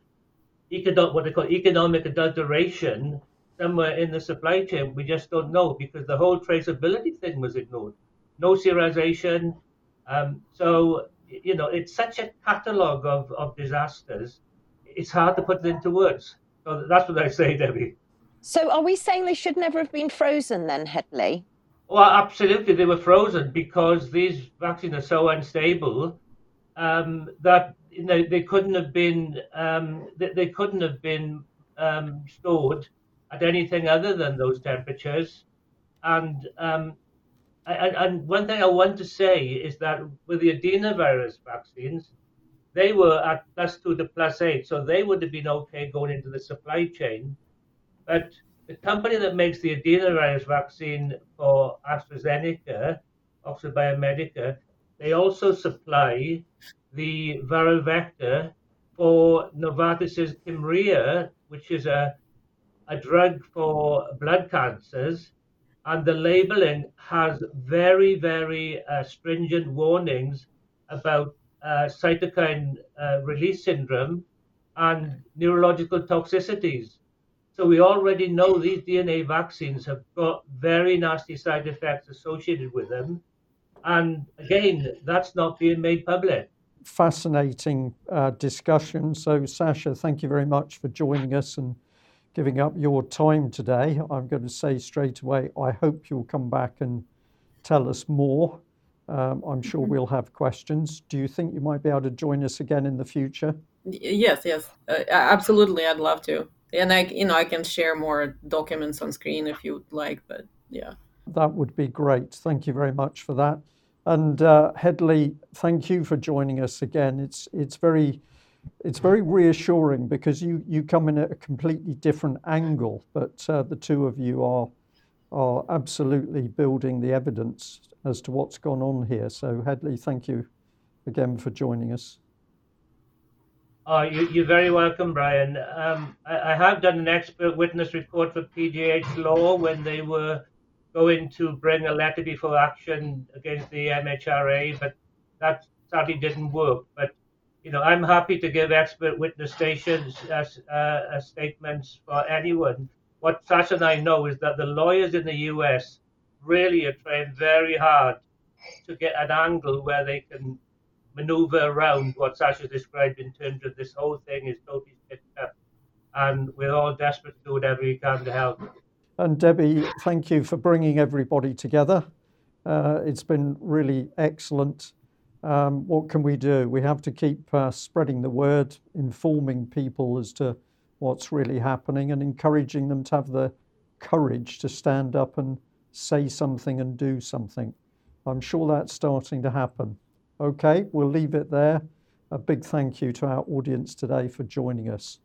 economic, what they call economic adulteration somewhere in the supply chain. We just don't know because the whole traceability thing was ignored. No serialization. Um, so, you know, it's such a catalogue of, of disasters. It's hard to put it into words. So that's what I say, Debbie.
So are we saying they should never have been frozen then, Hedley?
Well, absolutely, they were frozen because these vaccines are so unstable um, that you know they couldn't have been um, they, they, couldn't have been um, stored at anything other than those temperatures. And, um, and and one thing I want to say is that with the adenovirus vaccines, they were at plus two to plus eight, so they would have been okay going into the supply chain. But the company that makes the adenovirus vaccine for AstraZeneca, Oxford Biomedica, they also supply the viral vector for Novartis's Kymriah, which is a, a drug for blood cancers. And the labeling has very, very uh, stringent warnings about uh, cytokine uh, release syndrome and neurological toxicities. So we already know these DNA vaccines have got very nasty side effects associated with them. And again, that's not being made public.
Fascinating uh, discussion. So, Sasha, thank you very much for joining us and giving up your time today. I'm going to say straight away, I hope you'll come back and tell us more. Um, I'm sure mm-hmm. we'll have questions. Do you think you might be able to join us again in the future?
Yes, yes, uh, absolutely. I'd love to, and I, you know, I can share more documents on screen if you would like. But yeah,
that would be great. Thank you very much for that. And uh, Hedley, thank you for joining us again. It's it's very it's very reassuring because you you come in at a completely different angle, but uh, the two of you are are absolutely building the evidence as to what's gone on here. So, Hedley, thank you again for joining us.
Oh, you, are very welcome, Brian. Um, I, I, have done an expert witness report for PJH Law when they were going to bring a letter before action against the MHRA, but that sadly didn't work. But you know, I'm happy to give expert witness stations as uh, as statements for anyone. What Sasha and I know is that the lawyers in the US really are trying very hard to get an angle where they can maneuver around what Sasha described in terms of this whole thing is totally picked up. And we're all desperate to do whatever we can to help.
And Debbie, thank you for bringing everybody together. Uh, it's been really excellent. Um, what can we do? We have to keep uh, spreading the word, informing people as to what's really happening, and encouraging them to have the courage to stand up and say something and do something. I'm sure that's starting to happen. Okay, we'll leave it there. A big thank you to our audience today for joining us.